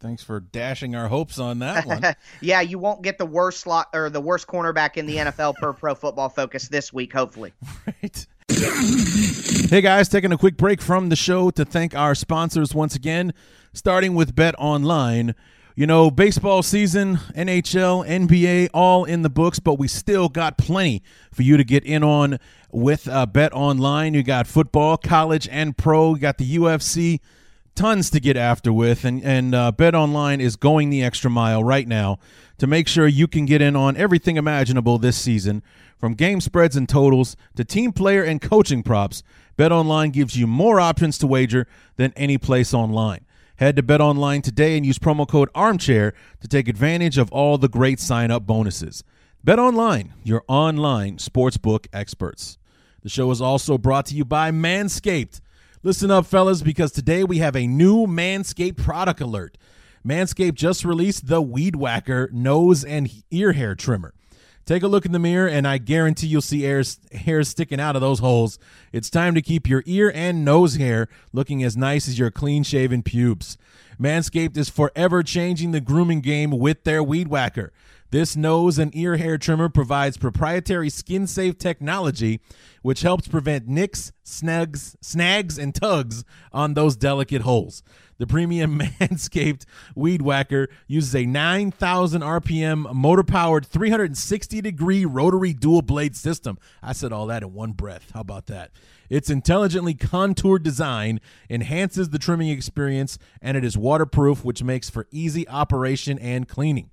S2: Thanks for dashing our hopes on that one. [LAUGHS]
S3: yeah, you won't get the worst slot or the worst cornerback in the NFL per [LAUGHS] Pro Football Focus this week, hopefully.
S2: Right. Hey guys, taking a quick break from the show to thank our sponsors once again, starting with Bet Online. You know, baseball season, NHL, NBA, all in the books, but we still got plenty for you to get in on with uh, Bet Online. You got football, college, and pro. You got the UFC, tons to get after with, and and uh, Bet Online is going the extra mile right now to make sure you can get in on everything imaginable this season. From game spreads and totals to team player and coaching props, Bet Online gives you more options to wager than any place online. Head to Bet Online today and use promo code ARMCHAIR to take advantage of all the great sign-up bonuses. Bet Online, your online sportsbook experts. The show is also brought to you by Manscaped. Listen up, fellas, because today we have a new Manscaped product alert. Manscaped just released the Weed Whacker nose and ear hair trimmer. Take a look in the mirror, and I guarantee you'll see hairs sticking out of those holes. It's time to keep your ear and nose hair looking as nice as your clean shaven pubes. Manscaped is forever changing the grooming game with their Weed Whacker. This nose and ear hair trimmer provides proprietary skin safe technology, which helps prevent nicks, snags, snags, and tugs on those delicate holes. The premium [LAUGHS] Manscaped Weed Whacker uses a 9,000 RPM motor powered 360 degree rotary dual blade system. I said all that in one breath. How about that? Its intelligently contoured design enhances the trimming experience and it is waterproof, which makes for easy operation and cleaning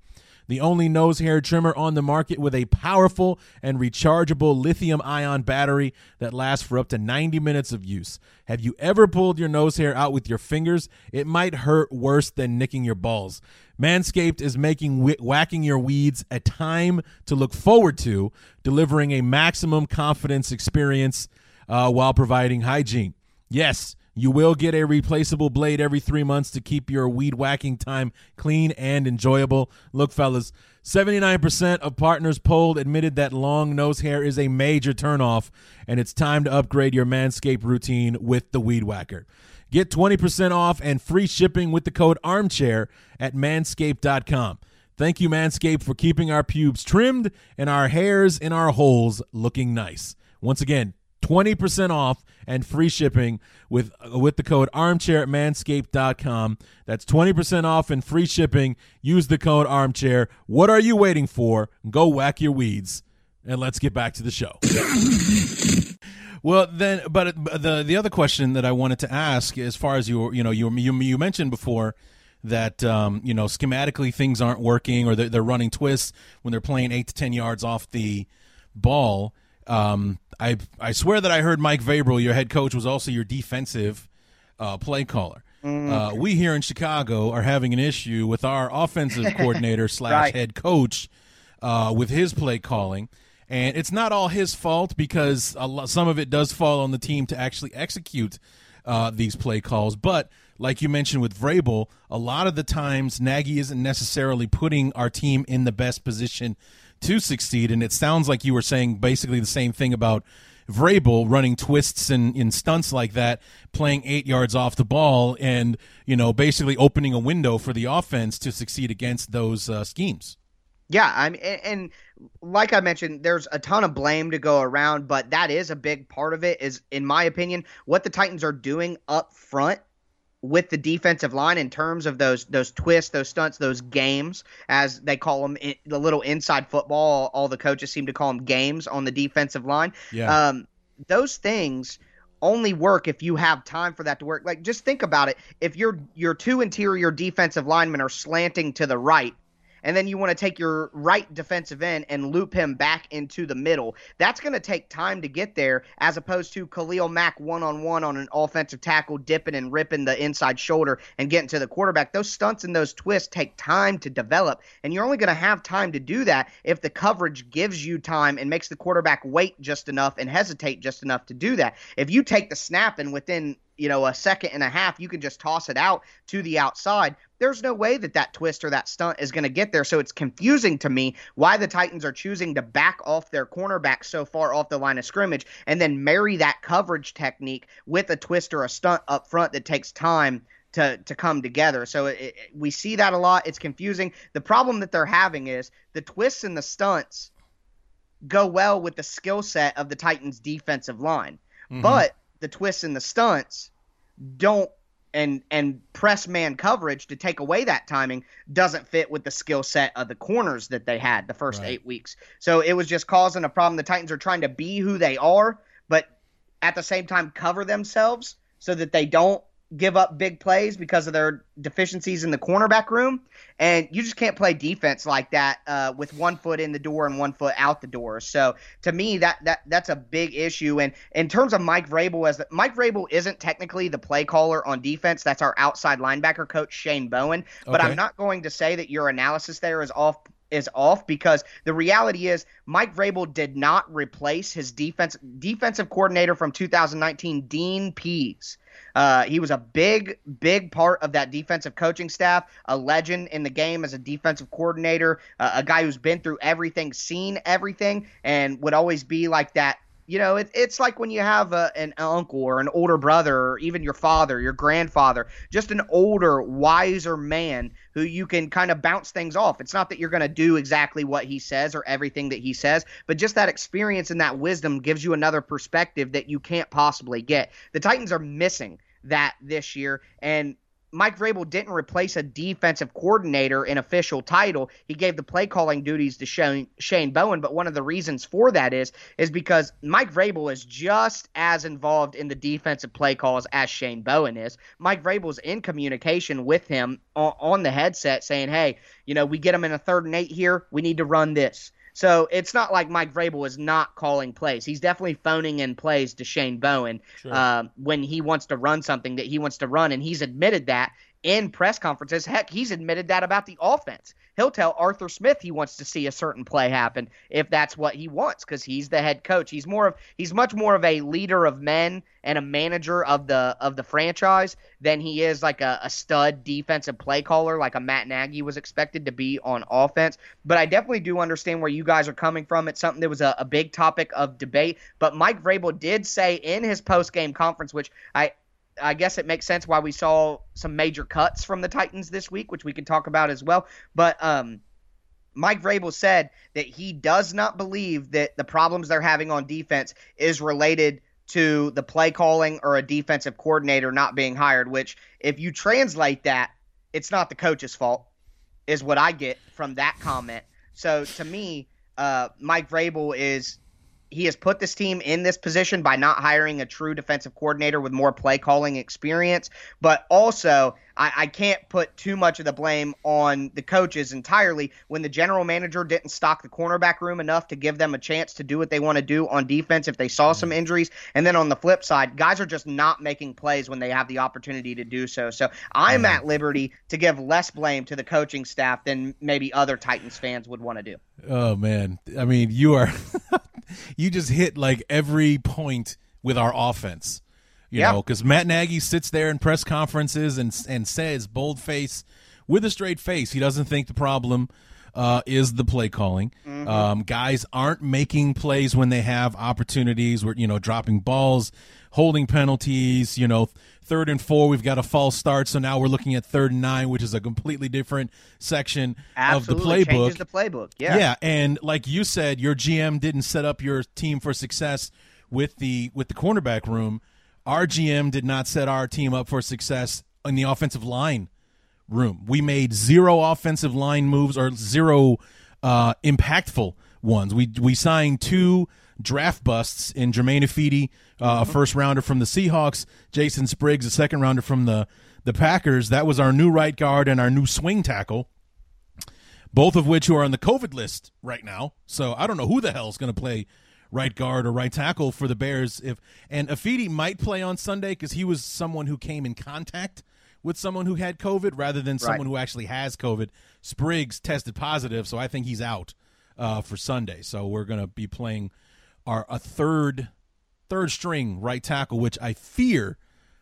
S2: the only nose hair trimmer on the market with a powerful and rechargeable lithium ion battery that lasts for up to 90 minutes of use. Have you ever pulled your nose hair out with your fingers? It might hurt worse than nicking your balls. Manscaped is making wh- whacking your weeds a time to look forward to, delivering a maximum confidence experience uh, while providing hygiene. Yes, you will get a replaceable blade every three months to keep your weed whacking time clean and enjoyable. Look, fellas, 79% of partners polled admitted that long nose hair is a major turnoff, and it's time to upgrade your Manscaped routine with the Weed Whacker. Get 20% off and free shipping with the code armchair at manscaped.com. Thank you, Manscaped, for keeping our pubes trimmed and our hairs in our holes looking nice. Once again, 20% off and free shipping with with the code armchair at manscaped.com. That's 20% off and free shipping. Use the code armchair. What are you waiting for? Go whack your weeds. And let's get back to the show. [COUGHS] well, then, but the the other question that I wanted to ask, as far as you you know you you, you mentioned before that um, you know schematically things aren't working or they're, they're running twists when they're playing eight to ten yards off the ball. Um, I I swear that I heard Mike Vrabel, your head coach, was also your defensive uh, play caller. Mm. Uh, we here in Chicago are having an issue with our offensive [LAUGHS] coordinator slash right. head coach uh, with his play calling, and it's not all his fault because lot, some of it does fall on the team to actually execute uh, these play calls. But like you mentioned with Vrabel, a lot of the times Nagy isn't necessarily putting our team in the best position to succeed. And it sounds like you were saying basically the same thing about Vrabel running twists and, and stunts like that, playing eight yards off the ball, and you know basically opening a window for the offense to succeed against those uh, schemes.
S3: Yeah, I mean, and, and like I mentioned, there's a ton of blame to go around, but that is a big part of it. Is in my opinion, what the Titans are doing up front with the defensive line in terms of those those twists, those stunts, those games, as they call them, the little inside football. All the coaches seem to call them games on the defensive line.
S2: Yeah.
S3: Um, those things only work if you have time for that to work. Like just think about it. If your your two interior defensive linemen are slanting to the right and then you want to take your right defensive end and loop him back into the middle. That's going to take time to get there, as opposed to Khalil Mack one on one on an offensive tackle, dipping and ripping the inside shoulder and getting to the quarterback. Those stunts and those twists take time to develop, and you're only going to have time to do that if the coverage gives you time and makes the quarterback wait just enough and hesitate just enough to do that. If you take the snap and within you know a second and a half you can just toss it out to the outside there's no way that that twist or that stunt is going to get there. So it's confusing to me why the Titans are choosing to back off their cornerback so far off the line of scrimmage and then marry that coverage technique with a twist or a stunt up front that takes time to to come together. So it, it, we see that a lot. It's confusing. The problem that they're having is the twists and the stunts go well with the skill set of the Titans defensive line. Mm-hmm. But the twists and the stunts don't and and press man coverage to take away that timing doesn't fit with the skill set of the corners that they had the first right. eight weeks. So it was just causing a problem. The Titans are trying to be who they are, but at the same time cover themselves so that they don't give up big plays because of their deficiencies in the cornerback room. And you just can't play defense like that uh, with one foot in the door and one foot out the door. So to me, that that that's a big issue. And in terms of Mike Vrabel, as the, Mike Vrabel isn't technically the play caller on defense. That's our outside linebacker coach Shane Bowen. But okay. I'm not going to say that your analysis there is off is off because the reality is Mike Vrabel did not replace his defense defensive coordinator from 2019, Dean Pees. Uh, he was a big, big part of that defensive coaching staff, a legend in the game as a defensive coordinator, uh, a guy who's been through everything, seen everything, and would always be like that you know, it, it's like when you have a, an uncle or an older brother, or even your father, your grandfather, just an older, wiser man who you can kind of bounce things off. It's not that you're going to do exactly what he says or everything that he says, but just that experience and that wisdom gives you another perspective that you can't possibly get. The Titans are missing that this year, and Mike Vrabel didn't replace a defensive coordinator in official title. He gave the play calling duties to Shane, Shane Bowen. But one of the reasons for that is is because Mike Vrabel is just as involved in the defensive play calls as Shane Bowen is. Mike Vrabel's in communication with him on, on the headset, saying, "Hey, you know, we get him in a third and eight here. We need to run this." So it's not like Mike Vrabel is not calling plays. He's definitely phoning in plays to Shane Bowen sure. uh, when he wants to run something that he wants to run, and he's admitted that in press conferences. Heck, he's admitted that about the offense he'll tell Arthur Smith he wants to see a certain play happen if that's what he wants because he's the head coach. He's more of he's much more of a leader of men and a manager of the of the franchise than he is like a, a stud defensive play caller like a Matt Nagy was expected to be on offense. But I definitely do understand where you guys are coming from. It's something that was a, a big topic of debate. But Mike Vrabel did say in his post game conference, which I I guess it makes sense why we saw some major cuts from the Titans this week, which we can talk about as well. But um, Mike Vrabel said that he does not believe that the problems they're having on defense is related to the play calling or a defensive coordinator not being hired. Which, if you translate that, it's not the coach's fault, is what I get from that comment. So to me, uh, Mike Vrabel is he has put this team in this position by not hiring a true defensive coordinator with more play calling experience. But also, I, I, can't put too much of the blame on the coaches entirely when the general manager didn't stock the cornerback room enough to give them a chance to do what they want to do on defense if they saw mm-hmm. some injuries. And then on the flip side, guys are just not making plays when they have the opportunity to do so. So I'm mm-hmm. at liberty to give less blame to the coaching staff than maybe other Titans fans would want to do.
S2: Oh, man. I mean, you are. [LAUGHS] [LAUGHS] you just hit like every point with our offense. You yeah. know, because Matt Nagy sits there in press conferences and and says bold face with a straight face he doesn't think the problem uh, is the play calling. Mm-hmm. Um, guys aren't making plays when they have opportunities. We're you know dropping balls, holding penalties. You know, third and four, we've got a false start, so now we're looking at third and nine, which is a completely different section
S3: Absolutely.
S2: of the playbook.
S3: Changes the playbook, yeah,
S2: yeah. And like you said, your GM didn't set up your team for success with the with the cornerback room. Our GM did not set our team up for success in the offensive line room. We made zero offensive line moves or zero uh, impactful ones. We we signed two draft busts in Germain Ifedi, uh, a first rounder from the Seahawks, Jason Spriggs, a second rounder from the the Packers. That was our new right guard and our new swing tackle. Both of which who are on the COVID list right now. So I don't know who the hell is going to play right guard or right tackle for the Bears. If and Ifedi might play on Sunday because he was someone who came in contact with someone who had COVID rather than someone right. who actually has COVID. Spriggs tested positive, so I think he's out uh, for Sunday. So we're going to be playing our a third third string right tackle, which I fear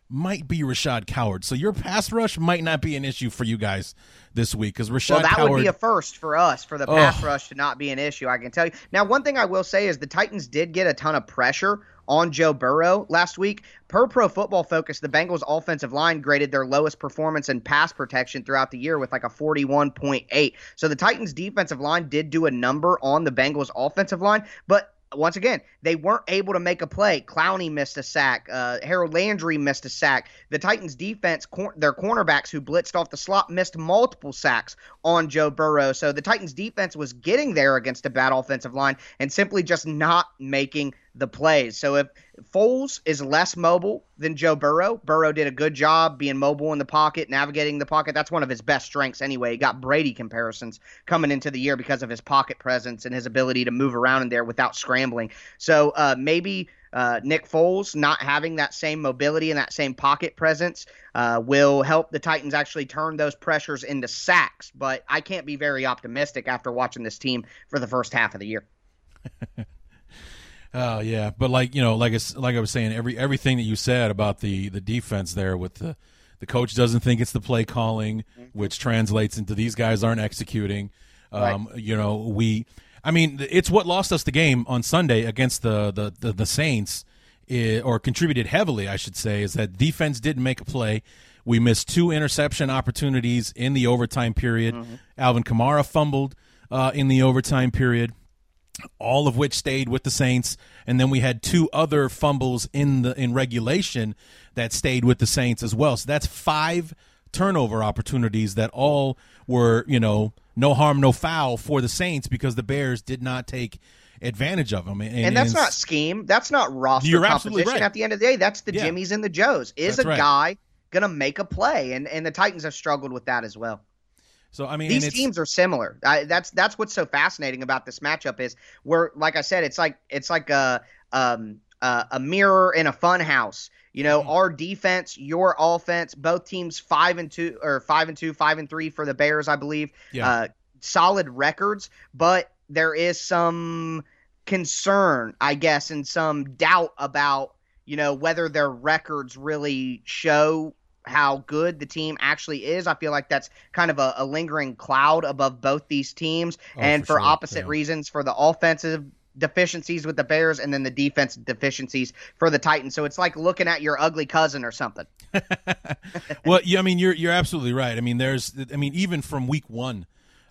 S2: might be Rashad Coward. So your pass rush might not be an issue for you guys this week because Rashad. Well,
S3: that
S2: Coward,
S3: would be a first for us for the pass oh. rush to not be an issue. I can tell you now. One thing I will say is the Titans did get a ton of pressure on Joe Burrow last week. Per Pro Football Focus, the Bengals offensive line graded their lowest performance in pass protection throughout the year with like a 41.8. So the Titans defensive line did do a number on the Bengals offensive line, but once again, they weren't able to make a play. Clowney missed a sack. Uh, Harold Landry missed a sack. The Titans' defense, cor- their cornerbacks who blitzed off the slot, missed multiple sacks on Joe Burrow. So the Titans' defense was getting there against a bad offensive line and simply just not making the plays. So if Foles is less mobile than Joe Burrow, Burrow did a good job being mobile in the pocket, navigating the pocket. That's one of his best strengths anyway. He got Brady comparisons coming into the year because of his pocket presence and his ability to move around in there without scrambling. So uh, maybe uh, Nick Foles not having that same mobility and that same pocket presence uh, will help the Titans actually turn those pressures into sacks. But I can't be very optimistic after watching this team for the first half of the year. [LAUGHS]
S2: Oh yeah, but like you know, like I, like I was saying, every everything that you said about the the defense there with the the coach doesn't think it's the play calling, mm-hmm. which translates into these guys aren't executing. Um, right. You know, we I mean, it's what lost us the game on Sunday against the the the, the Saints, it, or contributed heavily, I should say, is that defense didn't make a play. We missed two interception opportunities in the overtime period. Mm-hmm. Alvin Kamara fumbled uh, in the overtime period, all of which stayed with the Saints. And then we had two other fumbles in the in regulation that stayed with the Saints as well. So that's five turnover opportunities that all were, you know, no harm, no foul for the Saints because the Bears did not take advantage of them.
S3: And, and that's and not scheme. That's not roster you're composition. Right. At the end of the day, that's the yeah. Jimmies and the Joes. Is that's a right. guy going to make a play? And and the Titans have struggled with that as well.
S2: So I mean,
S3: these teams are similar. I, that's that's what's so fascinating about this matchup is where, like I said, it's like it's like a um, uh, a mirror in a fun house. You know, mm-hmm. our defense, your offense, both teams five and two or five and two, five and three for the Bears, I believe. Yeah. Uh, solid records, but there is some concern, I guess, and some doubt about you know whether their records really show how good the team actually is. I feel like that's kind of a, a lingering cloud above both these teams, oh, and for, for sure. opposite yeah. reasons. For the offensive deficiencies with the Bears and then the defense deficiencies for the Titans. So it's like looking at your ugly cousin or something. [LAUGHS]
S2: well, yeah, I mean you're you're absolutely right. I mean there's I mean even from week 1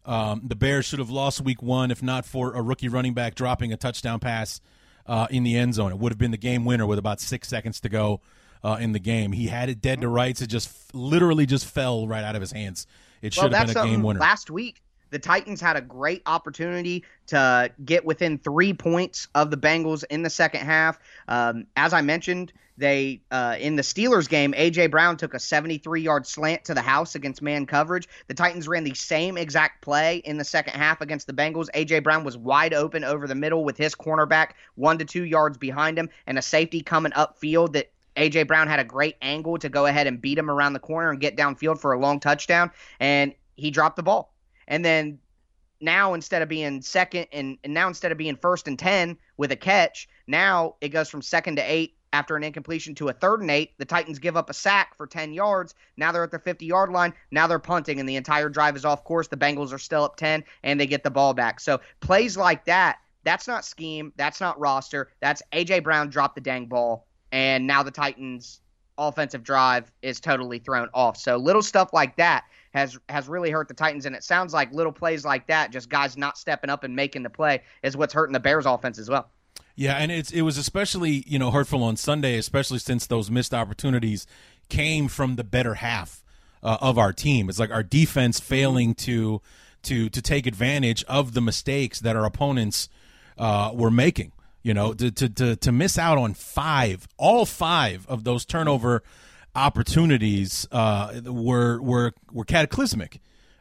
S2: um, the Bears should have lost week 1 if not for a rookie running back dropping a touchdown pass uh, in the end zone. It would have been the game winner with about 6 seconds to go uh, in the game. He had it dead to rights. It just literally just fell right out of his hands. It should well, have been a game winner.
S3: Last week the Titans had a great opportunity to get within three points of the Bengals in the second half. Um, as I mentioned, they uh, in the Steelers game, AJ Brown took a 73-yard slant to the house against man coverage. The Titans ran the same exact play in the second half against the Bengals. AJ Brown was wide open over the middle with his cornerback one to two yards behind him, and a safety coming upfield that AJ Brown had a great angle to go ahead and beat him around the corner and get downfield for a long touchdown, and he dropped the ball. And then now instead of being second and, and now instead of being first and 10 with a catch, now it goes from second to eight after an incompletion to a third and eight. The Titans give up a sack for 10 yards. Now they're at the 50 yard line. Now they're punting, and the entire drive is off course. The Bengals are still up 10, and they get the ball back. So plays like that, that's not scheme. That's not roster. That's A.J. Brown dropped the dang ball, and now the Titans' offensive drive is totally thrown off. So little stuff like that has has really hurt the Titans. And it sounds like little plays like that, just guys not stepping up and making the play, is what's hurting the Bears offense as well.
S2: Yeah, and it's it was especially you know hurtful on Sunday, especially since those missed opportunities came from the better half uh, of our team. It's like our defense failing to to to take advantage of the mistakes that our opponents uh, were making. You know, to, to to to miss out on five, all five of those turnover opportunities uh, were were were cataclysmic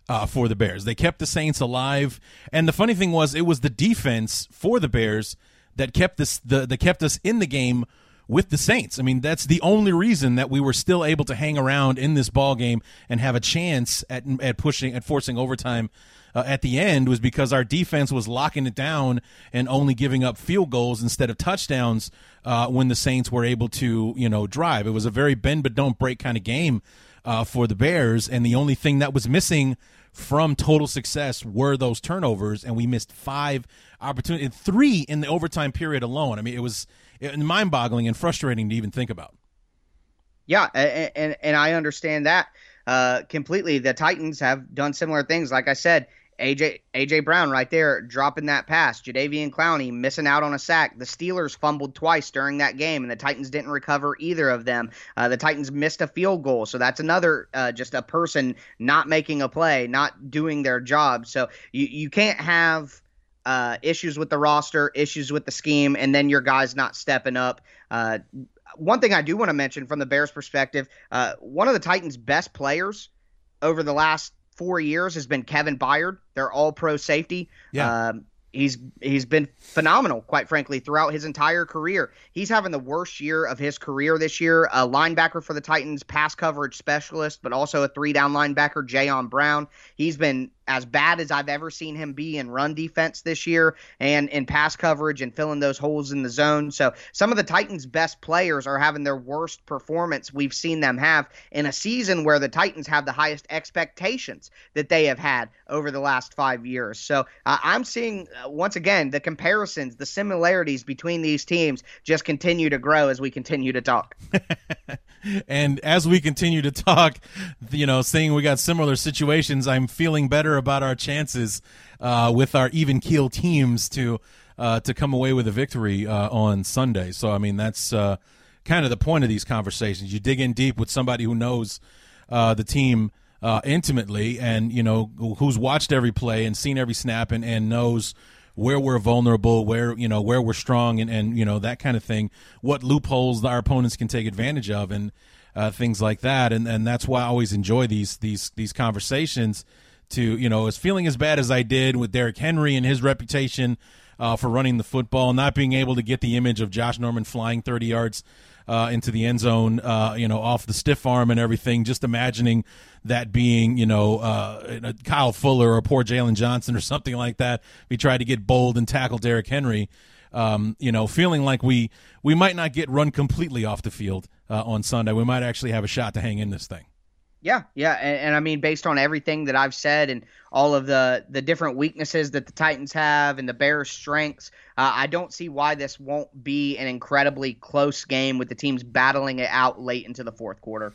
S2: uh, for the Bears. They kept the Saints alive, and the funny thing was, it was the defense for the Bears that kept this the that kept us in the game with the Saints. I mean, that's the only reason that we were still able to hang around in this ball game and have a chance at at pushing at forcing overtime uh, at the end was because our defense was locking it down and only giving up field goals instead of touchdowns uh, when the Saints were able to, you know, drive. It was a very bend but don't break kind of game uh, for the Bears, and the only thing that was missing from total success were those turnovers, and we missed five opportunities, three in the overtime period alone. I mean, it was mind-boggling and frustrating to even think about.
S3: Yeah, and and, and I understand that uh, completely. The Titans have done similar things. Like I said, AJ AJ Brown right there dropping that pass. Jadeveon Clowney missing out on a sack. The Steelers fumbled twice during that game, and the Titans didn't recover either of them. Uh, the Titans missed a field goal, so that's another uh, just a person not making a play, not doing their job. So you you can't have. Uh, issues with the roster, issues with the scheme, and then your guys not stepping up. Uh, one thing I do want to mention from the Bears' perspective, uh, one of the Titans' best players over the last four years has been Kevin Byard. They're all pro safety. Yeah. Um, he's he's been phenomenal, quite frankly, throughout his entire career. He's having the worst year of his career this year. A linebacker for the Titans, pass coverage specialist, but also a three down linebacker, Jayon Brown. He's been as bad as I've ever seen him be in run defense this year and in pass coverage and filling those holes in the zone. So some of the Titans' best players are having their worst performance we've seen them have in a season where the Titans have the highest expectations that they have had over the last five years. So uh, I'm seeing, uh, once again, the comparisons, the similarities between these teams just continue to grow as we continue to talk. [LAUGHS]
S2: and as we continue to talk, you know, saying we got similar situations, I'm feeling better about our chances uh, with our even keel teams to uh, to come away with a victory uh, on Sunday. So I mean, that's uh, kind of the point of these conversations. You dig in deep with somebody who knows uh, the team. Uh, intimately, and you know who's watched every play and seen every snap, and, and knows where we're vulnerable, where you know where we're strong, and, and you know that kind of thing. What loopholes our opponents can take advantage of, and uh, things like that. And and that's why I always enjoy these these these conversations. To you know, as feeling as bad as I did with Derrick Henry and his reputation uh, for running the football, not being able to get the image of Josh Norman flying 30 yards uh, into the end zone, uh, you know, off the stiff arm and everything. Just imagining that being, you know, uh, Kyle Fuller or poor Jaylon Johnson or something like that. We tried to get bold and tackle Derrick Henry. Um, you know, feeling like we we might not get run completely off the field uh, on Sunday. We might actually have a shot to hang in this thing.
S3: Yeah, yeah, and, and, I mean, based on everything that I've said and all of the the different weaknesses that the Titans have and the Bears' strengths, uh, I don't see why this won't be an incredibly close game with the teams battling it out late into the fourth quarter.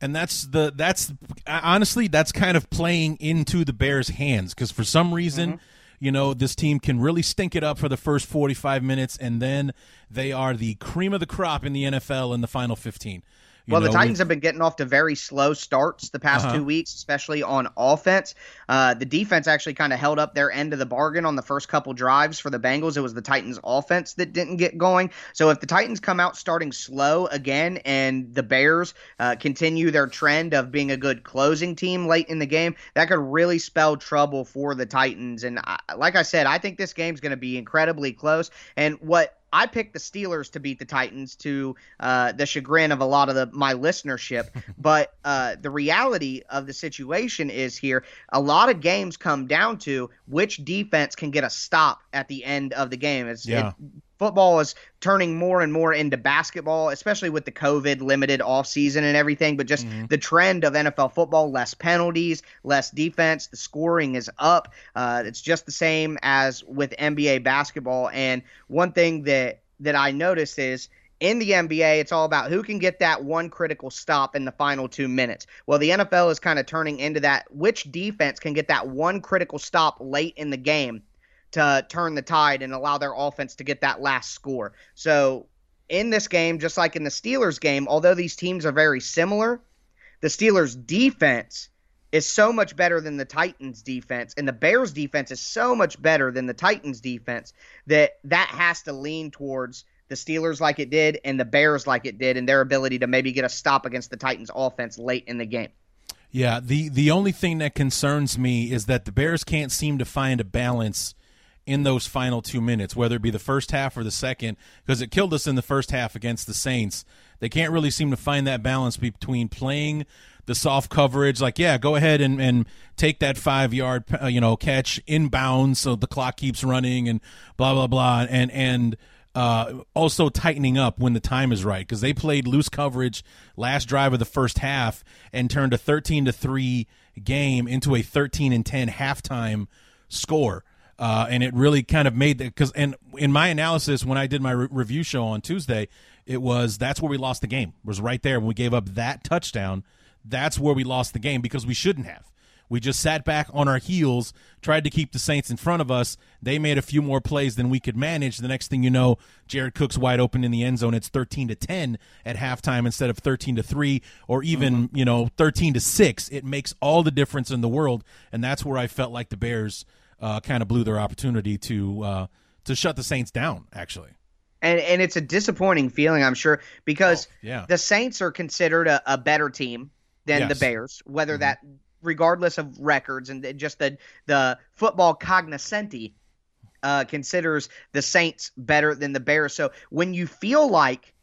S2: And that's the that's honestly that's kind of playing into the Bears' hands because for some reason. Mm-hmm. You know, this team can really stink it up for the first 45 minutes, and then they are the cream of the crop in the NFL in the final 15
S3: well, know, the Titans have been getting off to very slow starts the past uh-huh. two weeks, especially on offense. Uh, the defense actually kind of held up their end of the bargain on the first couple drives for the Bengals. It was the Titans' offense that didn't get going. So if the Titans come out starting slow again and the Bears uh, continue their trend of being a good closing team late in the game, that could really spell trouble for the Titans. And I, like I said, I think this game's going to be incredibly close. And what I picked the Steelers to beat the Titans to uh, the chagrin of a lot of the my listenership. [LAUGHS] but uh, the reality of the situation is here, a lot of games come down to which defense can get a stop at the end of the game. It's, yeah. It, football is turning more and more into basketball, especially with the COVID limited offseason and everything. But just mm-hmm. the trend of NFL football less penalties, less defense. The scoring is up. Uh, it's just the same as with NBA basketball. And one thing that, that I noticed is in the NBA, it's all about who can get that one critical stop in the final two minutes. Well, the NFL is kind of turning into that. Which defense can get that one critical stop late in the game to turn the tide and allow their offense to get that last score. So in this game, just like in the Steelers game, although these teams are very similar, the Steelers defense is so much better than the Titans defense and the Bears defense is so much better than the Titans defense that that has to lean towards the Steelers like it did and the Bears like it did and their ability to maybe get a stop against the Titans offense late in the game.
S2: Yeah, the the only thing that concerns me is that the Bears can't seem to find a balance in those final two minutes, whether it be the first half or the second, because it killed us in the first half against the Saints. They can't really seem to find that balance between playing the soft coverage, like yeah, go ahead and, and take that five yard uh, you know catch inbounds, so the clock keeps running and blah blah blah, and and uh, also tightening up when the time is right because they played loose coverage last drive of the first half and turned a thirteen to three game into a thirteen and ten halftime score. Uh, and it really kind of made because and in my analysis when I did my re- review show on Tuesday, it was that's where we lost the game. It was right there when we gave up that touchdown. That's where we lost the game because we shouldn't have. We just sat back on our heels, tried to keep the Saints in front of us. They made a few more plays than we could manage. The next thing you know, Jared Cook's wide open in the end zone. It's 13 to 10 at halftime instead of 13 to 3 or even, mm-hmm. you know, 13 to 6. It makes all the difference in the world, and that's where I felt like the Bears uh, kind of blew their opportunity to uh, to shut the Saints down. Actually,
S3: and and it's a disappointing feeling, I'm sure, because oh, yeah. the Saints are considered a, a better team than yes. the Bears, whether mm-hmm. that regardless of records and just the the football cognoscenti uh, considers the Saints better than the Bears. So when you feel like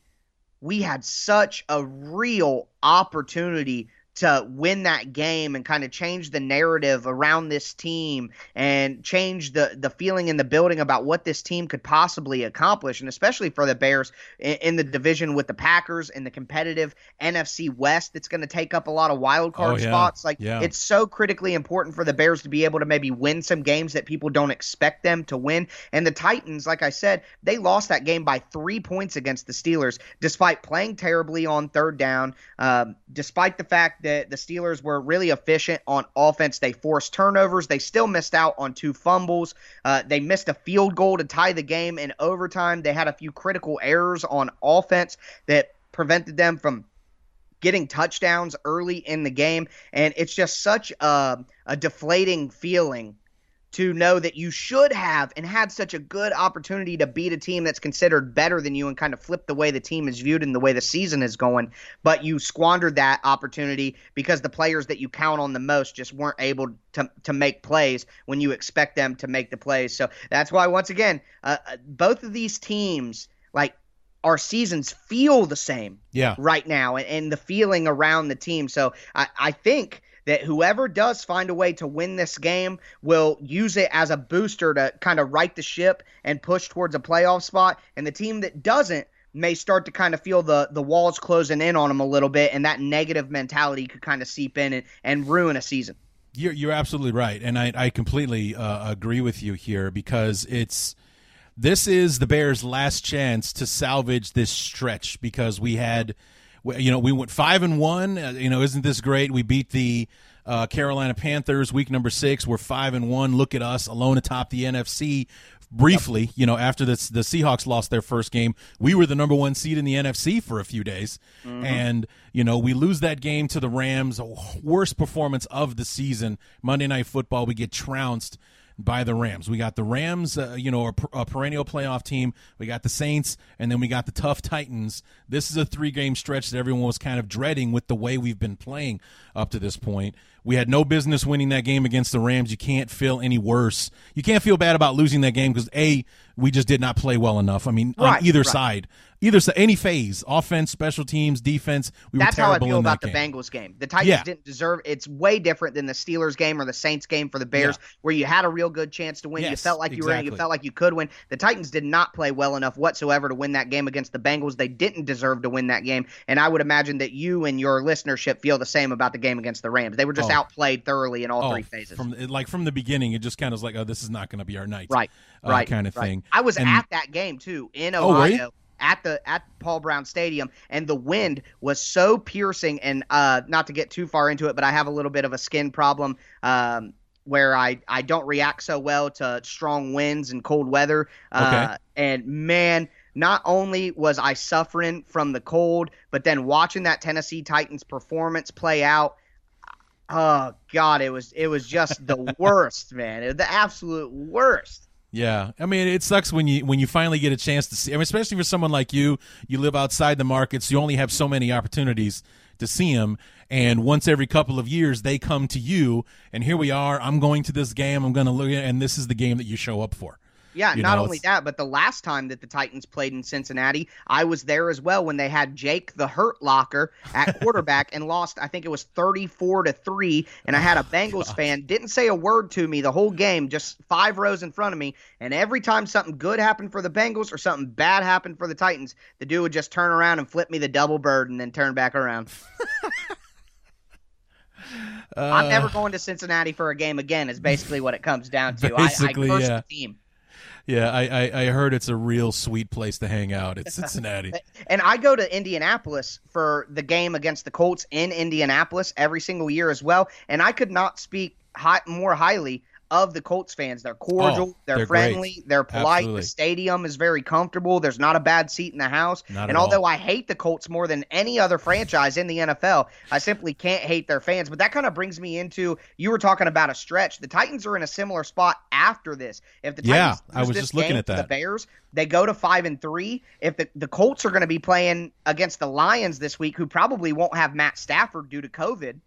S3: we had such a real opportunity to win that game and kind of change the narrative around this team and change the the feeling in the building about what this team could possibly accomplish and especially for the Bears in, in the division with the Packers and the competitive NFC West that's going to take up a lot of wild card
S2: oh, yeah.
S3: spots like
S2: yeah.
S3: it's so critically important for the Bears to be able to maybe win some games that people don't expect them to win and the Titans like I said they lost that game by 3 points against the Steelers despite playing terribly on third down um, despite the fact that the Steelers were really efficient on offense. They forced turnovers. They still missed out on two fumbles. Uh, they missed a field goal to tie the game in overtime. They had a few critical errors on offense that prevented them from getting touchdowns early in the game. And it's just such a, a deflating feeling to know that you should have and had such a good opportunity to beat a team that's considered better than you and kind of flip the way the team is viewed and the way the season is going, but you squandered that opportunity because the players that you count on the most just weren't able to to make plays when you expect them to make the plays. So that's why once again, uh, uh both of these teams like our seasons feel the same
S2: yeah.
S3: right now and, and the feeling around the team. So I, I think that whoever does find a way to win this game will use it as a booster to kind of right the ship and push towards a playoff spot. And the team that doesn't may start to kind of feel the the walls closing in on them a little bit, and that negative mentality could kind of seep in and, and ruin a season.
S2: You're you're absolutely right, and I I completely uh, agree with you here because it's this is the Bears' last chance to salvage this stretch because we had you know, we went five and one. Uh, you know, isn't this great? We beat the uh, Carolina Panthers week number six. We're five and one. Look at us alone atop the NFC. Briefly, yep. you know, after the the Seahawks lost their first game, we were the number one seed in the NFC for a few days, mm-hmm. and you know we lose that game to the Rams, worst performance of the season. Monday Night Football, we get trounced by the Rams. We got the Rams, uh, you know, a, a, perennial playoff team. We got the Saints, and then we got the tough Titans. This is a three game stretch that everyone was kind of dreading with the way we've been playing up to this point. We had no business winning that game against the Rams. You can't feel any worse. You can't feel bad about losing that game because a we just did not play well enough. I mean,
S3: right,
S2: on either
S3: right.
S2: side, either so any phase, offense, special teams, defense. We
S3: That's
S2: how
S3: I feel about the
S2: game.
S3: Bengals game. The Titans
S2: yeah.
S3: didn't deserve. It's way different than the Steelers game or the Saints game for the Bears, yeah. where you had a real good chance to win.
S2: Yes,
S3: you felt like you
S2: exactly.
S3: were. You felt like you could win. The Titans did not play well enough whatsoever to win that game against the Bengals. They didn't deserve to win that game, and I would imagine that you and your listenership feel the same about the game against the Rams. They were just
S2: oh.
S3: outplayed thoroughly in all
S2: oh,
S3: three phases.
S2: From like from the beginning, it just kind of was like, oh, this is not going to be our night,
S3: right?
S2: Uh,
S3: right,
S2: kind of
S3: right.
S2: thing.
S3: I was
S2: and,
S3: at that game too in
S2: Oh,
S3: Ohio. At the at Paul Brown Stadium, and the wind was so piercing. And uh, not to get too far into it, but I have a little bit of a skin problem. Um, where I, I don't react so well to strong winds and cold weather. Uh,
S2: okay.
S3: And man, not only was I suffering from the cold, but then watching that Tennessee Titans performance play out, oh god, it was it was just the [LAUGHS] worst, man. It was the absolute worst.
S2: Yeah, I mean, it sucks when you when you finally get a chance to see. I mean, especially for someone like you, you live outside the markets. You only have so many opportunities to see them, and once every couple of years they come to you. And here we are. I'm going to this game. I'm going to look at, and this is the game that you show up for.
S3: Yeah,
S2: You
S3: not
S2: know,
S3: only
S2: it's-
S3: that, but the last time that the Titans played in Cincinnati, I was there as well when they had Jake the Hurt Locker at [LAUGHS] quarterback and lost. I think it was thirty-four to three, and I had a oh, Bengals fan didn't say a word to me the whole game, just five rows in front of me. And every time something good happened for the Bengals or something bad happened for the Titans, the dude would just turn around and flip me the double bird and then turn back around. [LAUGHS] I'm never uh, going to Cincinnati for a game again. Is basically what it comes down to. I, I curse
S2: yeah.
S3: the team.
S2: Yeah, I, I I heard it's a real sweet place to hang out. It's [LAUGHS] Cincinnati.
S3: And I go to Indianapolis for the game against the Colts in Indianapolis every single year as well. And I could not speak high, more highly of the Colts fans. They're oh, cordial,
S2: Oh,
S3: they're,
S2: they're great.
S3: friendly, they're polite.
S2: Absolutely.
S3: The stadium is very comfortable. There's not a bad seat in the house.
S2: Not
S3: and
S2: at all.
S3: although I hate the Colts more than any other franchise in the NFL, I simply can't hate their fans. But that kind of brings me into you were talking about a stretch. The Titans are in a similar spot after this. If the
S2: Yeah,
S3: Titans
S2: I was just looking at that.
S3: The Bears, they go to five and three. If the, the Colts are going to be playing against the Lions this week, who probably won't have Matt Stafford due to COVID,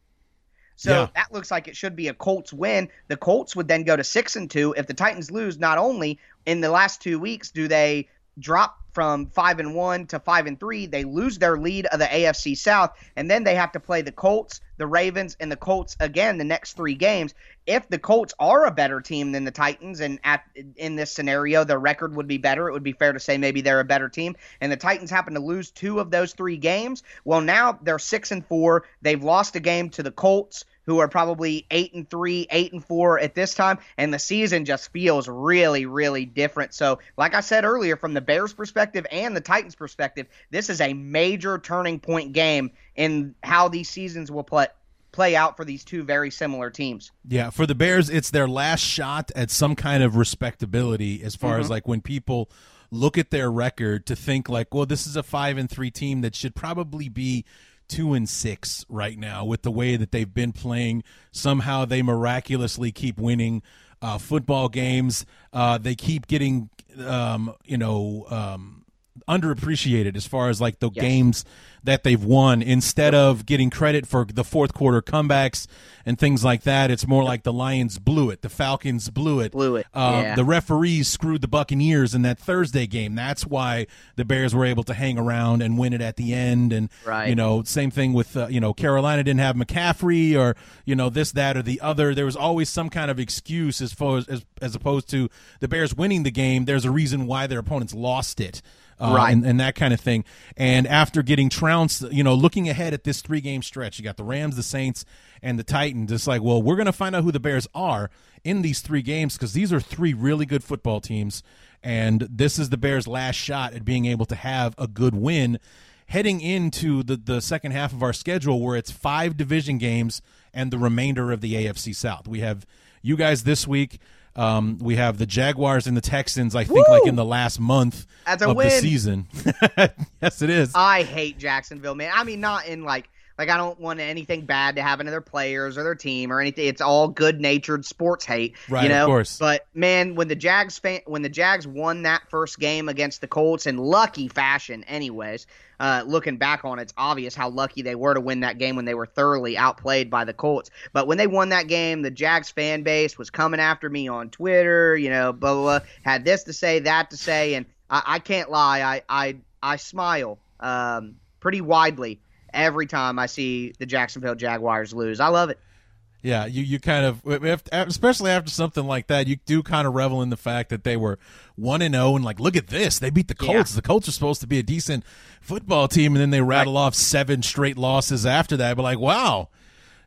S3: So yeah. that looks like it should be a Colts win. The Colts would then go to six and two. If the Titans lose, not only in the last two weeks do they drop from five and one to five and three. They lose their lead of the AFC South, and then they have to play the Colts, the Ravens, and the Colts again the next three games. If the Colts are a better team than the Titans, and at in this scenario their record would be better, it would be fair to say maybe they're a better team. And the Titans happen to lose two of those three games. Well, now they're six and four. They've lost a game to the Colts who are probably eight and three, eight and four at this time, and the season just feels really, really different. So, like I said earlier, from the Bears' perspective and the Titans' perspective, this is a major turning point game in how these seasons will play play out for these two very similar teams.
S2: Yeah, for the Bears, it's their last shot at some kind of respectability as far mm-hmm. as like when people look at their record to think like, well, this is a 5 and 3 team that should probably be two and six right now with the way that they've been playing. Somehow they miraculously keep winning uh, football games. Uh, they keep getting, um, you know, um, underappreciated as far as like the yes. games that they've won instead of getting credit for the fourth quarter comebacks and things like that. It's more like the Lions blew it, the Falcons blew it,
S3: blew it.
S2: Uh,
S3: yeah.
S2: The referees screwed the Buccaneers in that Thursday game. That's why the Bears were able to hang around and win it at the end. And
S3: right.
S2: you know, same thing with uh, you know Carolina didn't have McCaffrey or you know this, that, or the other. There was always some kind of excuse as far as as, as opposed to the Bears winning the game. There's a reason why their opponents lost it
S3: uh, right.
S2: and, and, that kind of thing. And after getting trounced, you know, looking ahead at this three game stretch, you got the Rams, the Saints, and the Titans. It's like, well, we're going to find out who the Bears are in these three games because these are three really good football teams. And this is the Bears' last shot at being able to have a good win heading into the, the second half of our schedule where it's five division games and the remainder of the AFC South. We have you guys this week. Um, we have the Jaguars and the Texans. I think Woo! like in the last month that's
S3: of
S2: win. the season. [LAUGHS] yes, it is.
S3: I hate Jacksonville, man. I mean, not in like like I don't want anything bad to happen to their players or their team or anything. It's all good natured sports hate,
S2: right?
S3: You know,
S2: of course.
S3: But man, when the Jags fan, when the Jags won that first game against the Colts in lucky fashion, anyways. Uh, looking back on it, it's obvious how lucky they were to win that game when they were thoroughly outplayed by the Colts. But when they won that game, the Jags fan base was coming after me on Twitter. You know, blah blah, blah had this to say, that to say, and I, I can't lie, I I I smile um, pretty widely every time I see the Jacksonville Jaguars lose. I love it.
S2: Yeah, you, you kind of, especially after something like that, you do kind of revel in the fact that they were 1 and 0 and like, look at this. They beat the Colts. Yeah. The Colts are supposed to be a decent football team. And then they rattle right. off seven straight losses after that. But like, wow.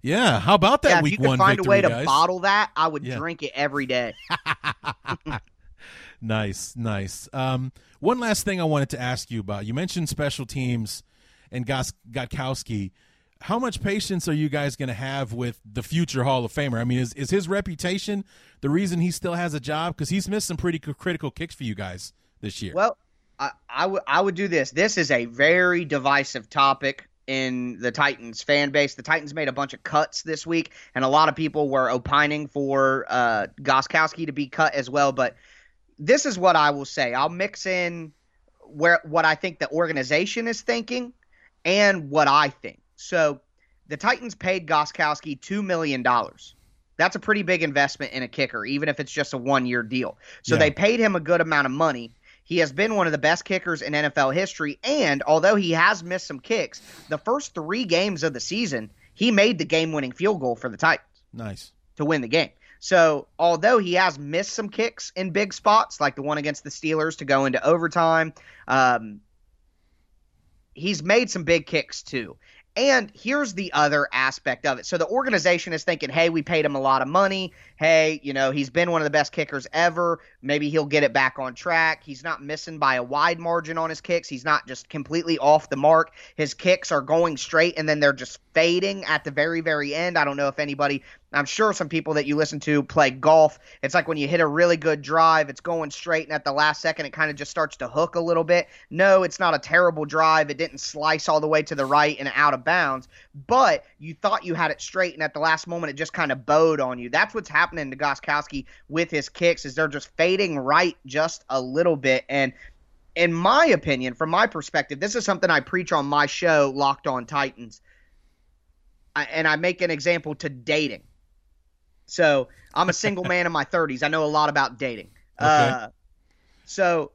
S2: Yeah. How about that
S3: yeah,
S2: week
S3: if you
S2: one
S3: could find
S2: victory,
S3: a way
S2: guys?
S3: to bottle that, I would yeah. drink it every day. [LAUGHS]
S2: nice, nice. Um, one last thing I wanted to ask you about. You mentioned special teams and Gostkowski. How much patience are you guys going to have with the future Hall of Famer? I mean, is, is his reputation the reason he still has a job? Because he's missed some pretty critical kicks for you guys this year.
S3: Well, I, I would do this. This is a very divisive topic in the Titans fan base. The Titans made a bunch of cuts this week, and a lot of people were opining for uh, Gostkowski to be cut as well. But this is what I will say. I'll mix in where what I think the organization is thinking and what I think. So the Titans paid Gostkowski $2 million. That's a pretty big investment in a kicker, even if it's just a one year deal. So yeah. they paid him a good amount of money. He has been one of the best kickers in NFL history. And although he has missed some kicks, the first three games of the season, he made the game winning field goal for the Titans.
S2: Nice.
S3: To win the game. So, although he has missed some kicks in big spots, like the one against the Steelers to go into overtime, um, he's made some big kicks too. And here's the other aspect of it. So the organization is thinking, hey, we paid him a lot of money. Hey, you know, he's been one of the best kickers ever. Maybe he'll get it back on track. He's not missing by a wide margin on his kicks. He's not just completely off the mark. His kicks are going straight and then they're just fading at the very, very end. I don't know if anybody I'm sure some people that you listen to play golf. It's like when you hit a really good drive, it's going straight, and at the last second, it kind of just starts to hook a little bit. No, it's not a terrible drive. It didn't slice all the way to the right and out of bounds, but you thought you had it straight, and at the last moment, it just kind of bowed on you. That's what's happening to Gostkowski with his kicks, is they're just fading right just a little bit. And in my opinion, from my perspective, this is something I preach on my show, Locked On Titans I, and I make an example to dating. So I'm a single man in my 30s. I know a lot about dating. [LAUGHS] Okay. Uh, so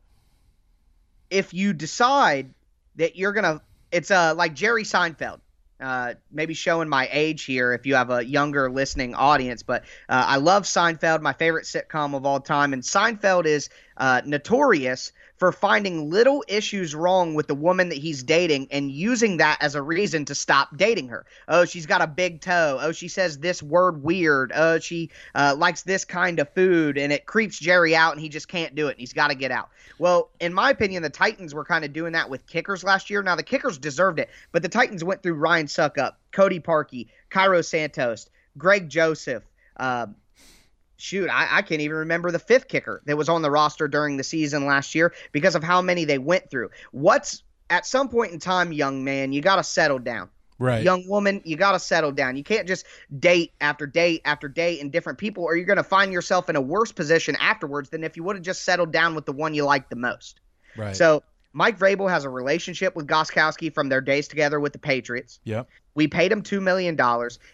S3: if you decide that you're gonna, it's uh like Jerry Seinfeld. Uh, maybe showing my age here if you have a younger listening audience, but uh, I love Seinfeld, my favorite sitcom of all time. And Seinfeld is uh, notorious for finding little issues wrong with the woman that he's dating and using that as a reason to stop dating her. Oh, she's got a big toe. Oh, she says this word weird. Oh, she uh, likes this kind of food, and it creeps Jerry out, and he just can't do it, and he's got to get out. Well, in my opinion, the Titans were kind of doing that with kickers last year. Now, the kickers deserved it, but the Titans went through Ryan Succop, Cody Parkey, Cairo Santos, Greg Joseph. Uh, shoot, I, I, can't even remember the fifth kicker that was on the roster during the season last year because of how many they went through. What's at some point in time, young man, you got to settle down.
S2: Right.
S3: Young woman, you got to settle down. You can't just date after date after date and different people, or you're going to find yourself in a worse position afterwards than if you would have just settled down with the one you like the most.
S2: Right.
S3: So Mike Vrabel has a relationship with Gostkowski from their days together with the Patriots.
S2: Yep.
S3: We paid him $2 million.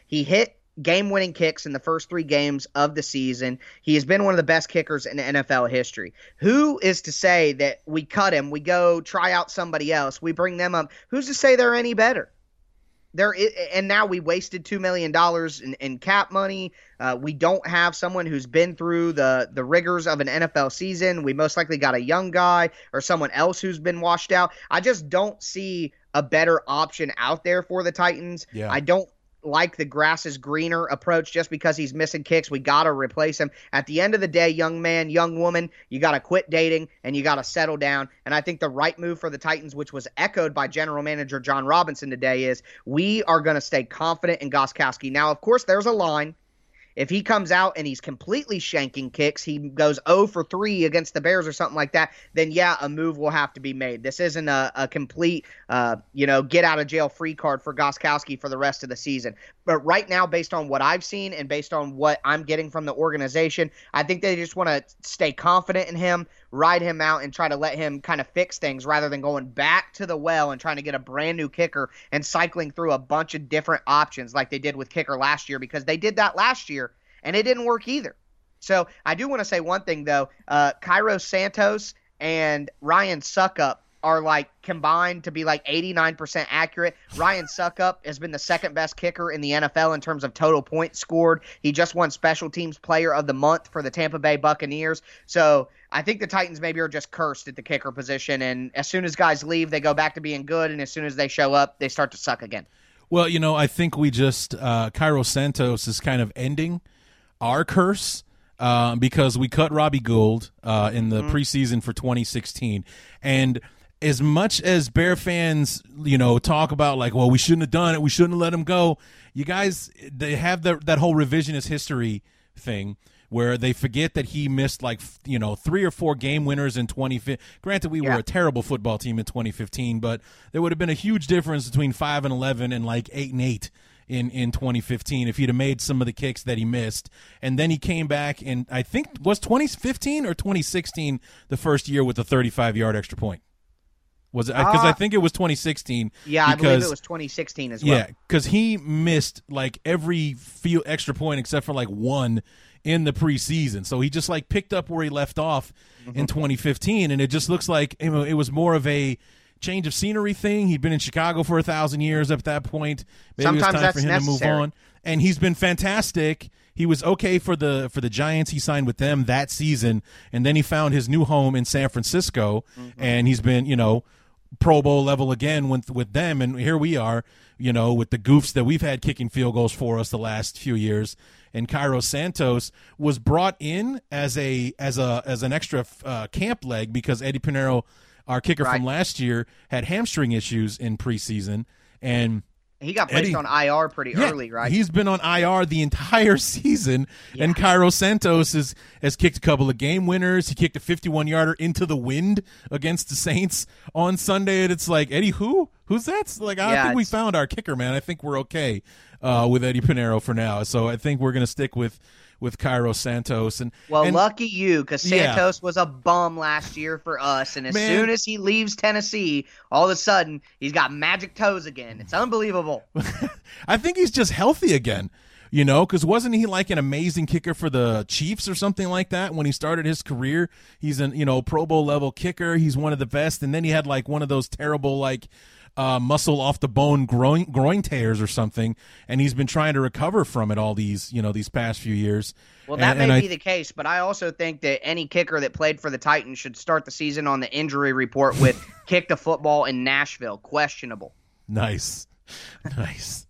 S3: He hit game winning kicks in the first three games of the season. He has been one of the best kickers in NFL history. Who is to say that we cut him, we go try out somebody else, we bring them up? Who's to say they're any better? There and now we wasted two million dollars in, in, cap money. Uh, we don't have someone who's been through the the rigors of an NFL season. We most likely got a young guy or someone else who's been washed out. I just don't see a better option out there for the Titans.
S2: Yeah.
S3: I don't like the grass is greener approach just because he's missing kicks. We got to replace him. At the end of the day, young man, young woman, you got to quit dating and you got to settle down. And I think the right move for the Titans, which was echoed by general manager Jon Robinson today, is we are going to stay confident in Gostkowski. Now, of course, there's a line if he comes out and he's completely shanking kicks, he goes 0 for 3 against the Bears or something like that, then yeah, a move will have to be made. This isn't a, a complete, uh, you know, get out of jail free card for Gostkowski for the rest of the season. But right now, based on what I've seen and based on what I'm getting from the organization, I think they just want to stay confident in him, ride him out, and try to let him kind of fix things rather than going back to the well and trying to get a brand new kicker and cycling through a bunch of different options like they did with kicker last year because they did that last year and it didn't work either. So I do want to say one thing though. Uh, Cairo Santos and Ryan Succop are like combined to be like 89% accurate. Ryan Succop has been the second best kicker in the NFL in terms of total points scored. He just won special teams player of the month for the Tampa Bay Buccaneers. So I think the Titans maybe are just cursed at the kicker position. And as soon as guys leave, they go back to being good. And as soon as they show up, they start to suck again.
S2: Well, you know, I think we just uh, Cairo Santos is kind of ending our curse uh, because we cut Robbie Gould uh, in the mm-hmm. preseason for 2016, and as much as Bear fans, you know, talk about like, well, we shouldn't have done it, we shouldn't have let him go. You guys, they have the, that whole revisionist history thing where they forget that he missed like you know three or four game winners in 2015. Granted, we yeah. were a terrible football team in 2015, but there would have been a huge difference between five and 11 and like eight and eight in in 2015 if he'd have made some of the kicks that he missed. And then he came back and I think was 2015 or 2016 the first year with the 35 yard extra point. Was it because uh, I think it was 2016?
S3: Yeah,
S2: because,
S3: I believe it was 2016 as well.
S2: Yeah, because he missed like every field extra point except for like one in the preseason. So he just like picked up where he left off mm-hmm. in 2015, and it just looks like you know, it was more of a change of scenery thing. He'd been in Chicago for a thousand years up that point. Maybe
S3: Sometimes
S2: it was time for him
S3: necessary.
S2: to move on. And he's been fantastic. He was okay for the for the Giants. He signed with them that season, and then he found his new home in San Francisco, mm-hmm. and he's been you know Pro Bowl level again with with them. And here we are, you know, with the goofs that we've had kicking field goals for us the last few years. And Cairo Santos was brought in as a as a as an extra uh, camp leg because Eddie Piñeiro our kicker right. from last year had hamstring issues in preseason, and
S3: he got placed Eddie, on IR pretty
S2: yeah,
S3: early, right?
S2: He's been on IR the entire [LAUGHS] season, yeah. and Cairo Santos has, has kicked a couple of game winners. He kicked a 51 yarder into the wind against the Saints on Sunday, and it's like Eddie, who Who's that's like? I yeah, think we found our kicker, man. I think we're okay uh, with Eddie Piñeiro for now. So I think we're gonna stick with with Cairo Santos. And
S3: well,
S2: and,
S3: lucky you, because Santos yeah. was a bum last year for us, and as Man. soon as he leaves Tennessee, all of a sudden he's got magic toes again. It's unbelievable. [LAUGHS]
S2: I think he's just healthy again. You know, because wasn't he like an amazing kicker for the Chiefs or something like that when he started his career? He's an you know Pro Bowl level kicker. He's one of the best, and then he had like one of those terrible like uh, muscle off the bone groin groin tears or something, and he's been trying to recover from it all these you know these past few years.
S3: Well, that and, may and be I, the case, but I also think that any kicker that played for the Titans should start the season on the injury report with [LAUGHS] kick the football in Nashville, questionable.
S2: Nice, [LAUGHS] nice.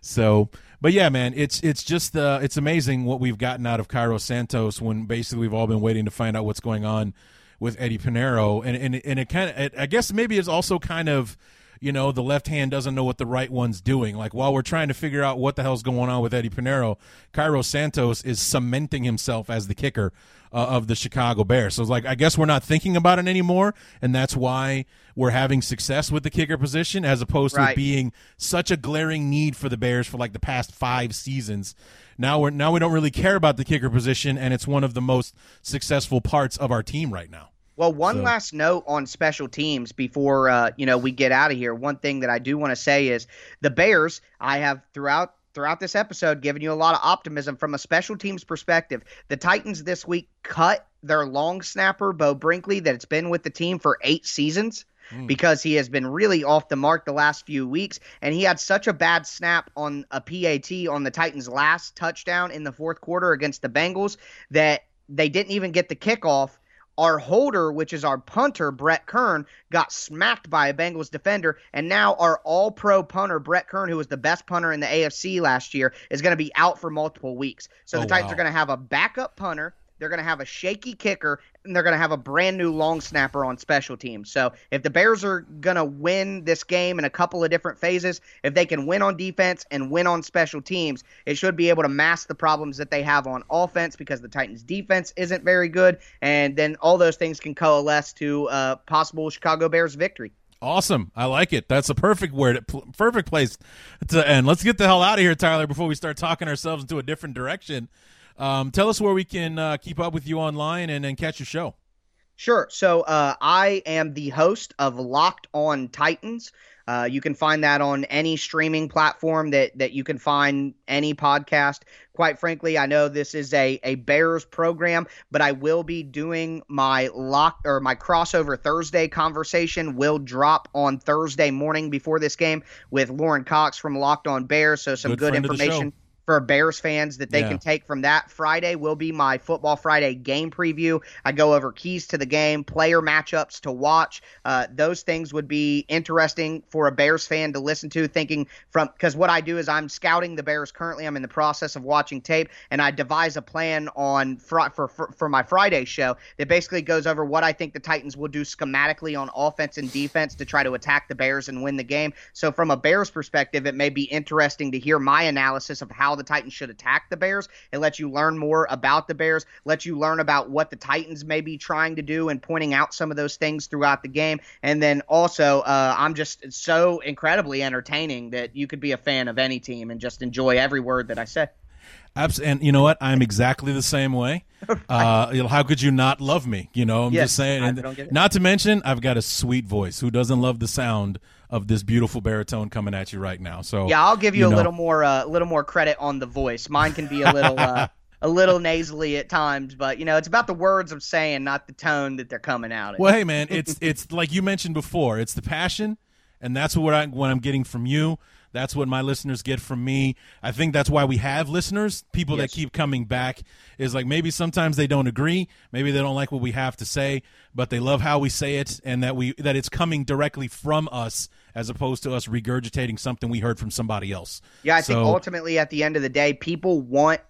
S2: So, but yeah, man, it's it's just uh, it's amazing what we've gotten out of Cairo Santos when basically we've all been waiting to find out what's going on with Eddie Piñeiro, and and and it kind of I guess maybe it's also kind of you know, the left hand doesn't know what the right one's doing. Like while we're trying to figure out what the hell's going on with Eddie Piñeiro, Cairo Santos is cementing himself as the kicker uh, of the Chicago Bears. So it's like I guess we're not thinking about it anymore, and that's why we're having success with the kicker position as opposed right. to being such a glaring need for the Bears for like the past five seasons. Now we're now we don't really care about the kicker position, and it's one of the most successful parts of our team right now.
S3: Well, one so. last note on special teams before uh, you know we get out of here. One thing that I do want to say is the Bears. I have throughout throughout this episode given you a lot of optimism from a special teams perspective. The Titans this week cut their long snapper Beau Brinkley that's been with the team for eight seasons hmm. because he has been really off the mark the last few weeks. And he had such a bad snap on a PAT on the Titans' last touchdown in the fourth quarter against the Bengals that they didn't even get the kickoff our holder, which is our punter, Brett Kern, got smacked by a Bengals defender. And now our all pro punter, Brett Kern, who was the best punter in the AFC last year, is going to be out for multiple weeks. So oh, the Titans wow. are going to have a backup punter they're going to have a shaky kicker, and they're going to have a brand new long snapper on special teams. So if the Bears are going to win this game in a couple of different phases, if they can win on defense and win on special teams, it should be able to mask the problems that they have on offense because the Titans' defense isn't very good. And then all those things can coalesce to a possible Chicago Bears victory.
S2: Awesome. I like it. That's a perfect word, perfect place to end. Let's get the hell out of here, Tyler, before we start talking ourselves into a different direction. Um, tell us where we can uh, keep up with you online and, and catch your show.
S3: Sure. So uh, I am the host of Locked On Titans. Uh, you can find that on any streaming platform that that you can find any podcast. Quite frankly, I know this is a a Bears program, but I will be doing my lock or my crossover Thursday conversation will drop on Thursday morning before this game with Lauren Cox from Locked On Bears. So some good, good information for Bears fans that they yeah. can take from that. Friday will be my Football Friday game preview. I go over keys to the game, player matchups to watch. Uh, those things would be interesting for a Bears fan to listen to, thinking from because what I do is I'm scouting the Bears currently. I'm in the process of watching tape, and I devise a plan on fr- for, for for my Friday show that basically goes over what I think the Titans will do schematically on offense and defense to try to attack the Bears and win the game. So from a Bears perspective, it may be interesting to hear my analysis of how the Titans should attack the Bears. It lets you learn more about the Bears, lets you learn about what the Titans may be trying to do and pointing out some of those things throughout the game. And then also, uh, I'm just so incredibly entertaining that you could be a fan of any team and just enjoy every word that I say.
S2: And you know what? I'm exactly the same way. [LAUGHS] Uh, how could you not love me? You know, I'm yes, just saying. And not to mention, I've got a sweet voice. Who doesn't love the sound of this beautiful baritone coming at you right now. So
S3: yeah, I'll give you, you a know. little more a uh, little more credit on the voice. Mine can be a little uh, [LAUGHS] a little nasally at times, but you know it's about the words I'm saying, not the tone that they're coming out.
S2: At. Well, hey man, it's [LAUGHS] it's like you mentioned before. It's the passion, and that's what I what I'm getting from you. That's what my listeners get from me. I think that's why we have listeners, people yes. that keep coming back. Is like maybe sometimes they don't agree, maybe they don't like what we have to say, but they love how we say it and that we that it's coming directly from us as opposed to us regurgitating something we heard from somebody else.
S3: Yeah, I so, think ultimately at the end of the day, people want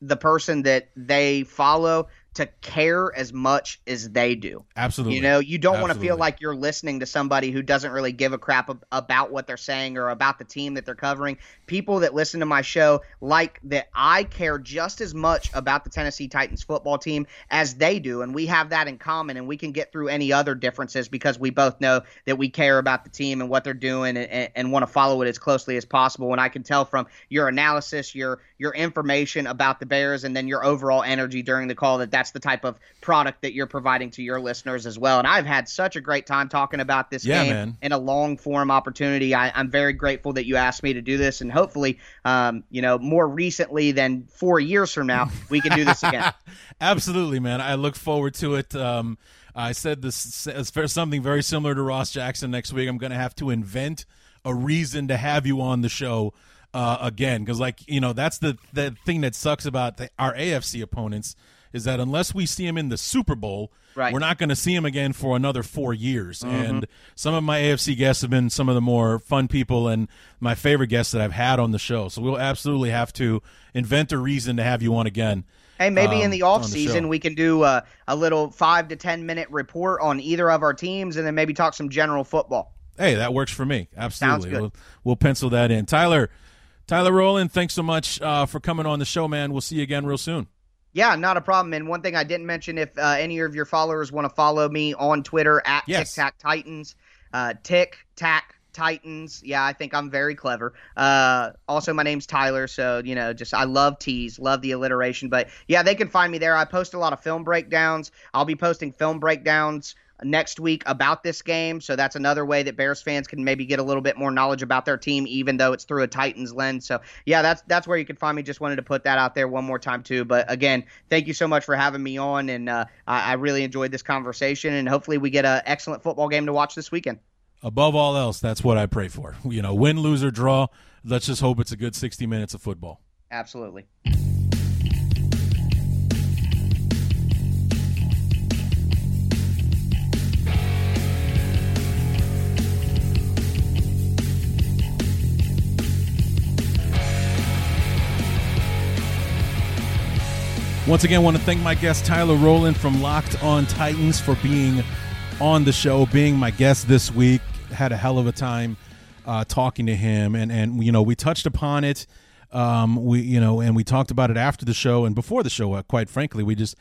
S3: the person that they follow to care as much as they do.
S2: Absolutely.
S3: You know, you don't want to feel like you're listening to somebody who doesn't really give a crap about what they're saying or about the team that they're covering. People that listen to my show like that I care just as much about the Tennessee Titans football team as they do. And we have that in common and we can get through any other differences because we both know that we care about the team and what they're doing and, and, and want to follow it as closely as possible. And I can tell from your analysis, your your information about the Bears, and then your overall energy during the call that that that's the type of product that you're providing to your listeners as well. And I've had such a great time talking about this
S2: yeah,
S3: game
S2: man.
S3: in a long form opportunity. I, am very grateful that you asked me to do this, and hopefully, um, you know, more recently than four years from now, we can do this again. [LAUGHS]
S2: Absolutely, man. I look forward to it. Um, I said this something very similar to Ross Jackson next week. I'm going to have to invent a reason to have you on the show uh, again because, like, you know, that's the the thing that sucks about the, our AFC opponents is that unless we see him in the Super Bowl,
S3: right.
S2: we're not going to see him again for another four years. Mm-hmm. And some of my AFC guests have been some of the more fun people and my favorite guests that I've had on the show. So we'll absolutely have to invent a reason to have you on again.
S3: Hey, maybe um, in the off season we can do a, a little five to ten minute report on either of our teams, and then maybe talk some general football.
S2: Hey, that works for me. Absolutely, we'll, we'll, pencil that in. Tyler, Tyler Rowland, thanks so much uh, for coming on the show, man. We'll see you again real soon.
S3: Yeah, not a problem. And one thing I didn't mention, if uh, any of your followers want to follow me on Twitter at yes. Tic Tac Titans, uh, Tic Tac Titans. Yeah, I think I'm very clever. Uh, also, my name's Tyler, so you know, just I love teas, love the alliteration. But yeah, they can find me there. I post a lot of film breakdowns. I'll be posting film breakdowns next week about this game. So that's another way that Bears fans can maybe get a little bit more knowledge about their team, even though it's through a Titans lens. So yeah, that's that's where you can find me. Just wanted to put that out there one more time too. But again, thank you so much for having me on, and uh, I, I really enjoyed this conversation. And hopefully, we get an excellent football game to watch this weekend.
S2: Above all else, that's what I pray for. You know, win, lose, or draw. Let's just hope it's a good 60 minutes of football.
S3: Absolutely.
S2: Once again, I want to thank my guest Tyler Rowland from Locked On Titans for being on the show, being my guest this week. Had a hell of a time uh, talking to him, and and you know we touched upon it. Um, we you know, and we talked about it after the show and before the show. Uh, quite frankly, we just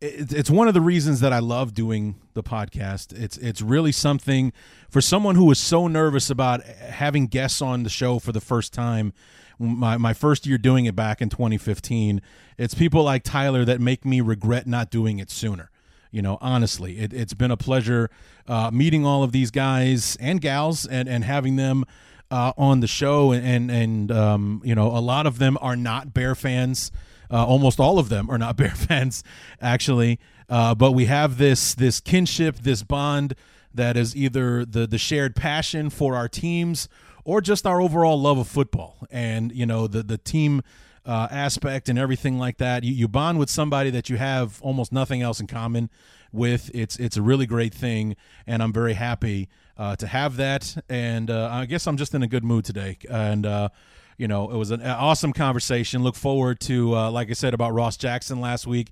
S2: it, it's one of the reasons that I love doing the podcast. It's it's really something for someone who was so nervous about having guests on the show for the first time my, my first year doing it back in 2015 it's people like tyler that make me regret not doing it sooner. You know honestly it, has been a pleasure uh, meeting all of these guys and gals and, and having them uh, on the show. And and, um, you know a lot of them are not bear fans. Uh, almost all of them are not [LAUGHS] bear fans actually. Uh, but we have this this kinship this bond that is either the the shared passion for our teams or just our overall love of football and you know the the team uh, aspect and everything like that. You, you bond with somebody that you have almost nothing else in common with. It's it's a really great thing, and I'm very happy uh, to have that. And uh, I guess I'm just in a good mood today. And uh, you know, it was an awesome conversation. Look forward to, uh, like I said about Ross Jackson last week,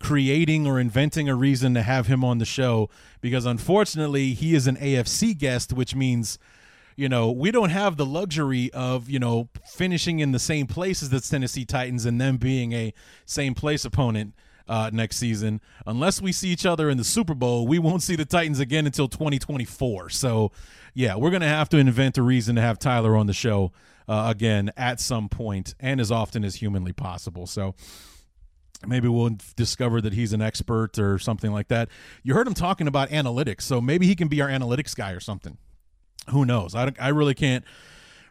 S2: creating or inventing a reason to have him on the show because unfortunately he is an AFC guest, which means you know, we don't have the luxury of, you know, finishing in the same place as the Tennessee Titans and them being a same place opponent uh, next season. Unless we see each other in the Super Bowl, we won't see the Titans again until 2024. So, yeah, we're going to have to invent a reason to have Tyler on the show uh, again at some point and as often as humanly possible. So, maybe we'll discover that he's an expert or something like that. You heard him talking about analytics, so maybe he can be our analytics guy or something who knows? I, I really can't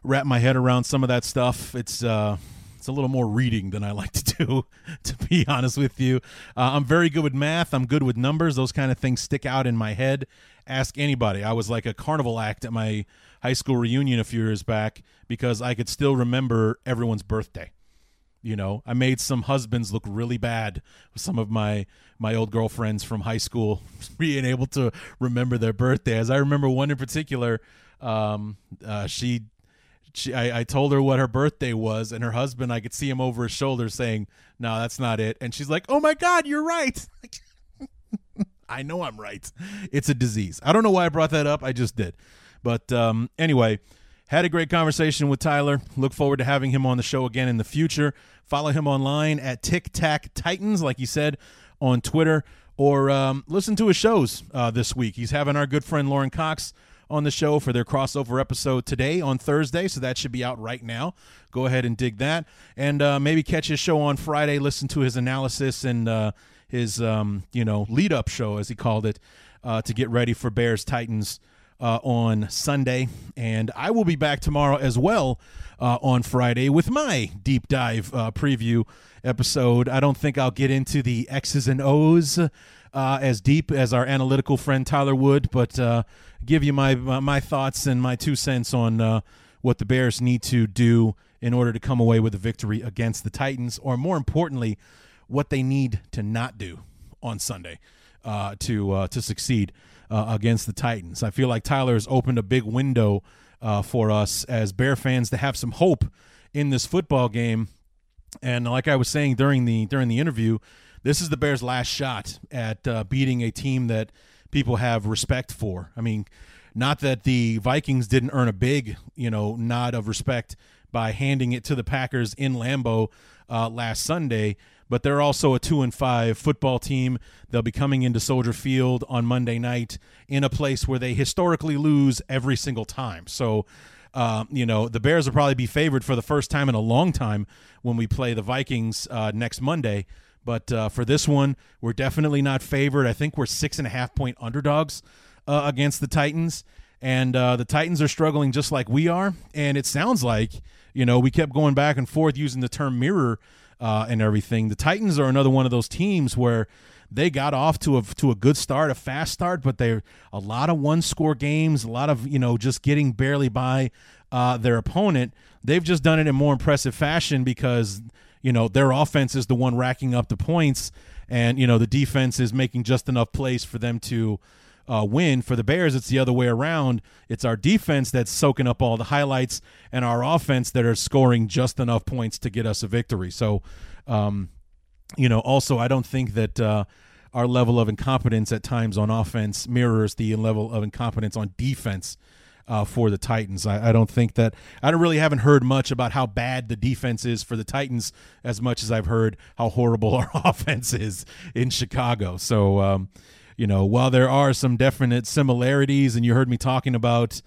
S2: wrap my head around some of that stuff. It's uh, it's a little more reading than I like to do, [LAUGHS] to be honest with you. Uh, I'm very good with math. I'm good with numbers. Those kind of things stick out in my head. Ask anybody. I was like a carnival act at my high school reunion a few years back because I could still remember everyone's birthday. You know, I made some husbands look really bad with some of my my old girlfriends from high school [LAUGHS] being able to remember their birthdays. I remember one in particular um, uh, she she, I, I told her what her birthday was, and her husband, I could see him over his shoulder saying, "No, that's not it." And she's like, "Oh my God, you're right." [LAUGHS] I know I'm right. It's a disease. I don't know why I brought that up. I just did. But um, anyway, had a great conversation with Tyler. Look forward to having him on the show again in the future. Follow him online at Tic Tac Titans, like he said on Twitter, or um, listen to his shows uh, this week. He's having our good friend Lauren Cox on the show for their crossover episode today on Thursday, so that should be out right now. Go ahead and dig that, and uh, maybe catch his show on Friday. Listen to his analysis and uh, his um, you know lead up show as he called it uh, to get ready for Bears Titans. Uh, on Sunday, and I will be back tomorrow as well uh, on Friday with my deep dive uh, preview episode. I don't think I'll get into the X's and O's uh, as deep as our analytical friend Tyler would, but uh, give you my my thoughts and my two cents on uh, what the Bears need to do in order to come away with a victory against the Titans, or more importantly, what they need to not do on Sunday uh, to uh, to succeed uh, against the Titans. I feel like Tyler has opened a big window for us as Bear fans to have some hope in this football game. And like I was saying during the during the interview, this is the Bears' last shot at uh, beating a team that people have respect for. I mean, not that the Vikings didn't earn a big, you know, nod of respect by handing it to the Packers in Lambeau uh, last Sunday, but they're also a two and five football team. They'll be coming into Soldier Field on Monday night in a place where they historically lose every single time. So, uh, you know, the Bears will probably be favored for the first time in a long time when we play the Vikings uh, next Monday. But uh, for this one, we're definitely not favored. I think we're six and a half point underdogs uh, against the Titans. And uh, the Titans are struggling just like we are. And it sounds like, you know, we kept going back and forth using the term mirror uh, and everything. The Titans are another one of those teams where they got off to a to a good start, a fast start, but they're a lot of one score games, a lot of you know just getting barely by uh, their opponent. They've just done it in more impressive fashion because you know their offense is the one racking up the points, and you know the defense is making just enough plays for them to uh, win. For the Bears, it's the other way around. It's our defense that's soaking up all the highlights, and our offense that are scoring just enough points to get us a victory. So, um, you know, also I don't think that uh, our level of incompetence at times on offense mirrors the level of incompetence on defense uh, for the Titans. I, I, don't think that I don't really haven't heard much about how bad the defense is for the Titans as much as I've heard how horrible [LAUGHS] our offense is in Chicago. So, um, you know, while there are some definite similarities, and you heard me talking about,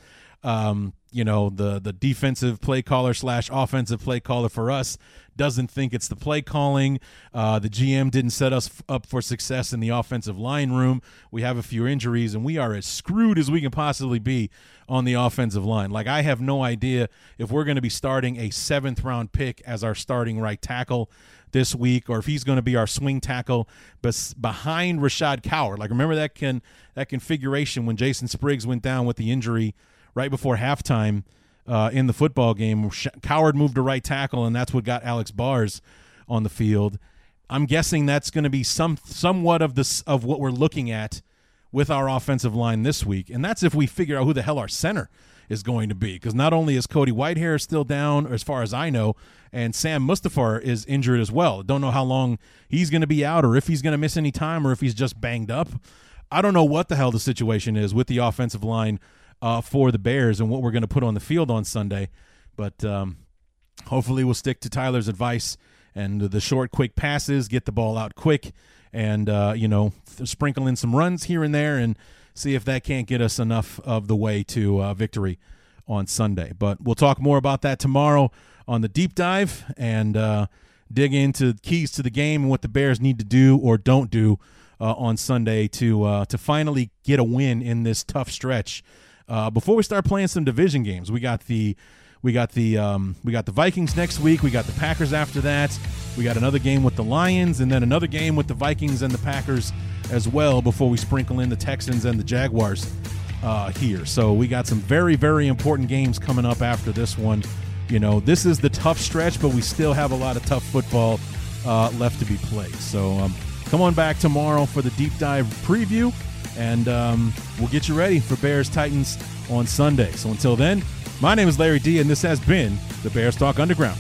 S2: um, you know, the the defensive play caller slash offensive play caller for us doesn't think it's the play calling. Uh, the GM didn't set us f- up for success in the offensive line room. We have a few injuries, and we are as screwed as we can possibly be on the offensive line. Like, I have no idea if we're going to be starting a seventh round pick as our starting right tackle this week, or if he's going to be our swing tackle bes- behind Rashad Coward. Like, remember that can that configuration when Jason Spriggs went down with the injury right before halftime uh, in the football game. Coward moved to right tackle, and that's what got Alex Bars on the field. I'm guessing that's going to be some somewhat of this of what we're looking at with our offensive line this week, and that's if we figure out who the hell our center is going to be. Because not only is Cody Whitehair still down, as far as I know, and Sam Mustipher is injured as well. Don't know how long he's going to be out, or if he's going to miss any time, or if he's just banged up. I don't know what the hell the situation is with the offensive line uh, for the Bears and what we're going to put on the field on Sunday. But um, hopefully, we'll stick to Tyler's advice and the short, quick passes, get the ball out quick, and uh, you know, sprinkle in some runs here and there, and see if that can't get us enough of the way to uh, victory on Sunday. But we'll talk more about that tomorrow on the deep dive and uh, dig into keys to the game and what the Bears need to do or don't do uh, on Sunday to uh, to finally get a win in this tough stretch uh, before we start playing some division games, we got the we got the um, we got the Vikings next week. We got the Packers after that. We got another game with the Lions, and then another game with the Vikings and the Packers as well. Before we sprinkle in the Texans and the Jaguars uh, here, so we got some very very important games coming up after this one. You know, this is the tough stretch, but we still have a lot of tough football uh, left to be played. So um, come on back tomorrow for the deep dive preview and um, we'll get you ready for Bears Titans on Sunday. So until then, my name is Larry D, and this has been the Bears Talk Underground.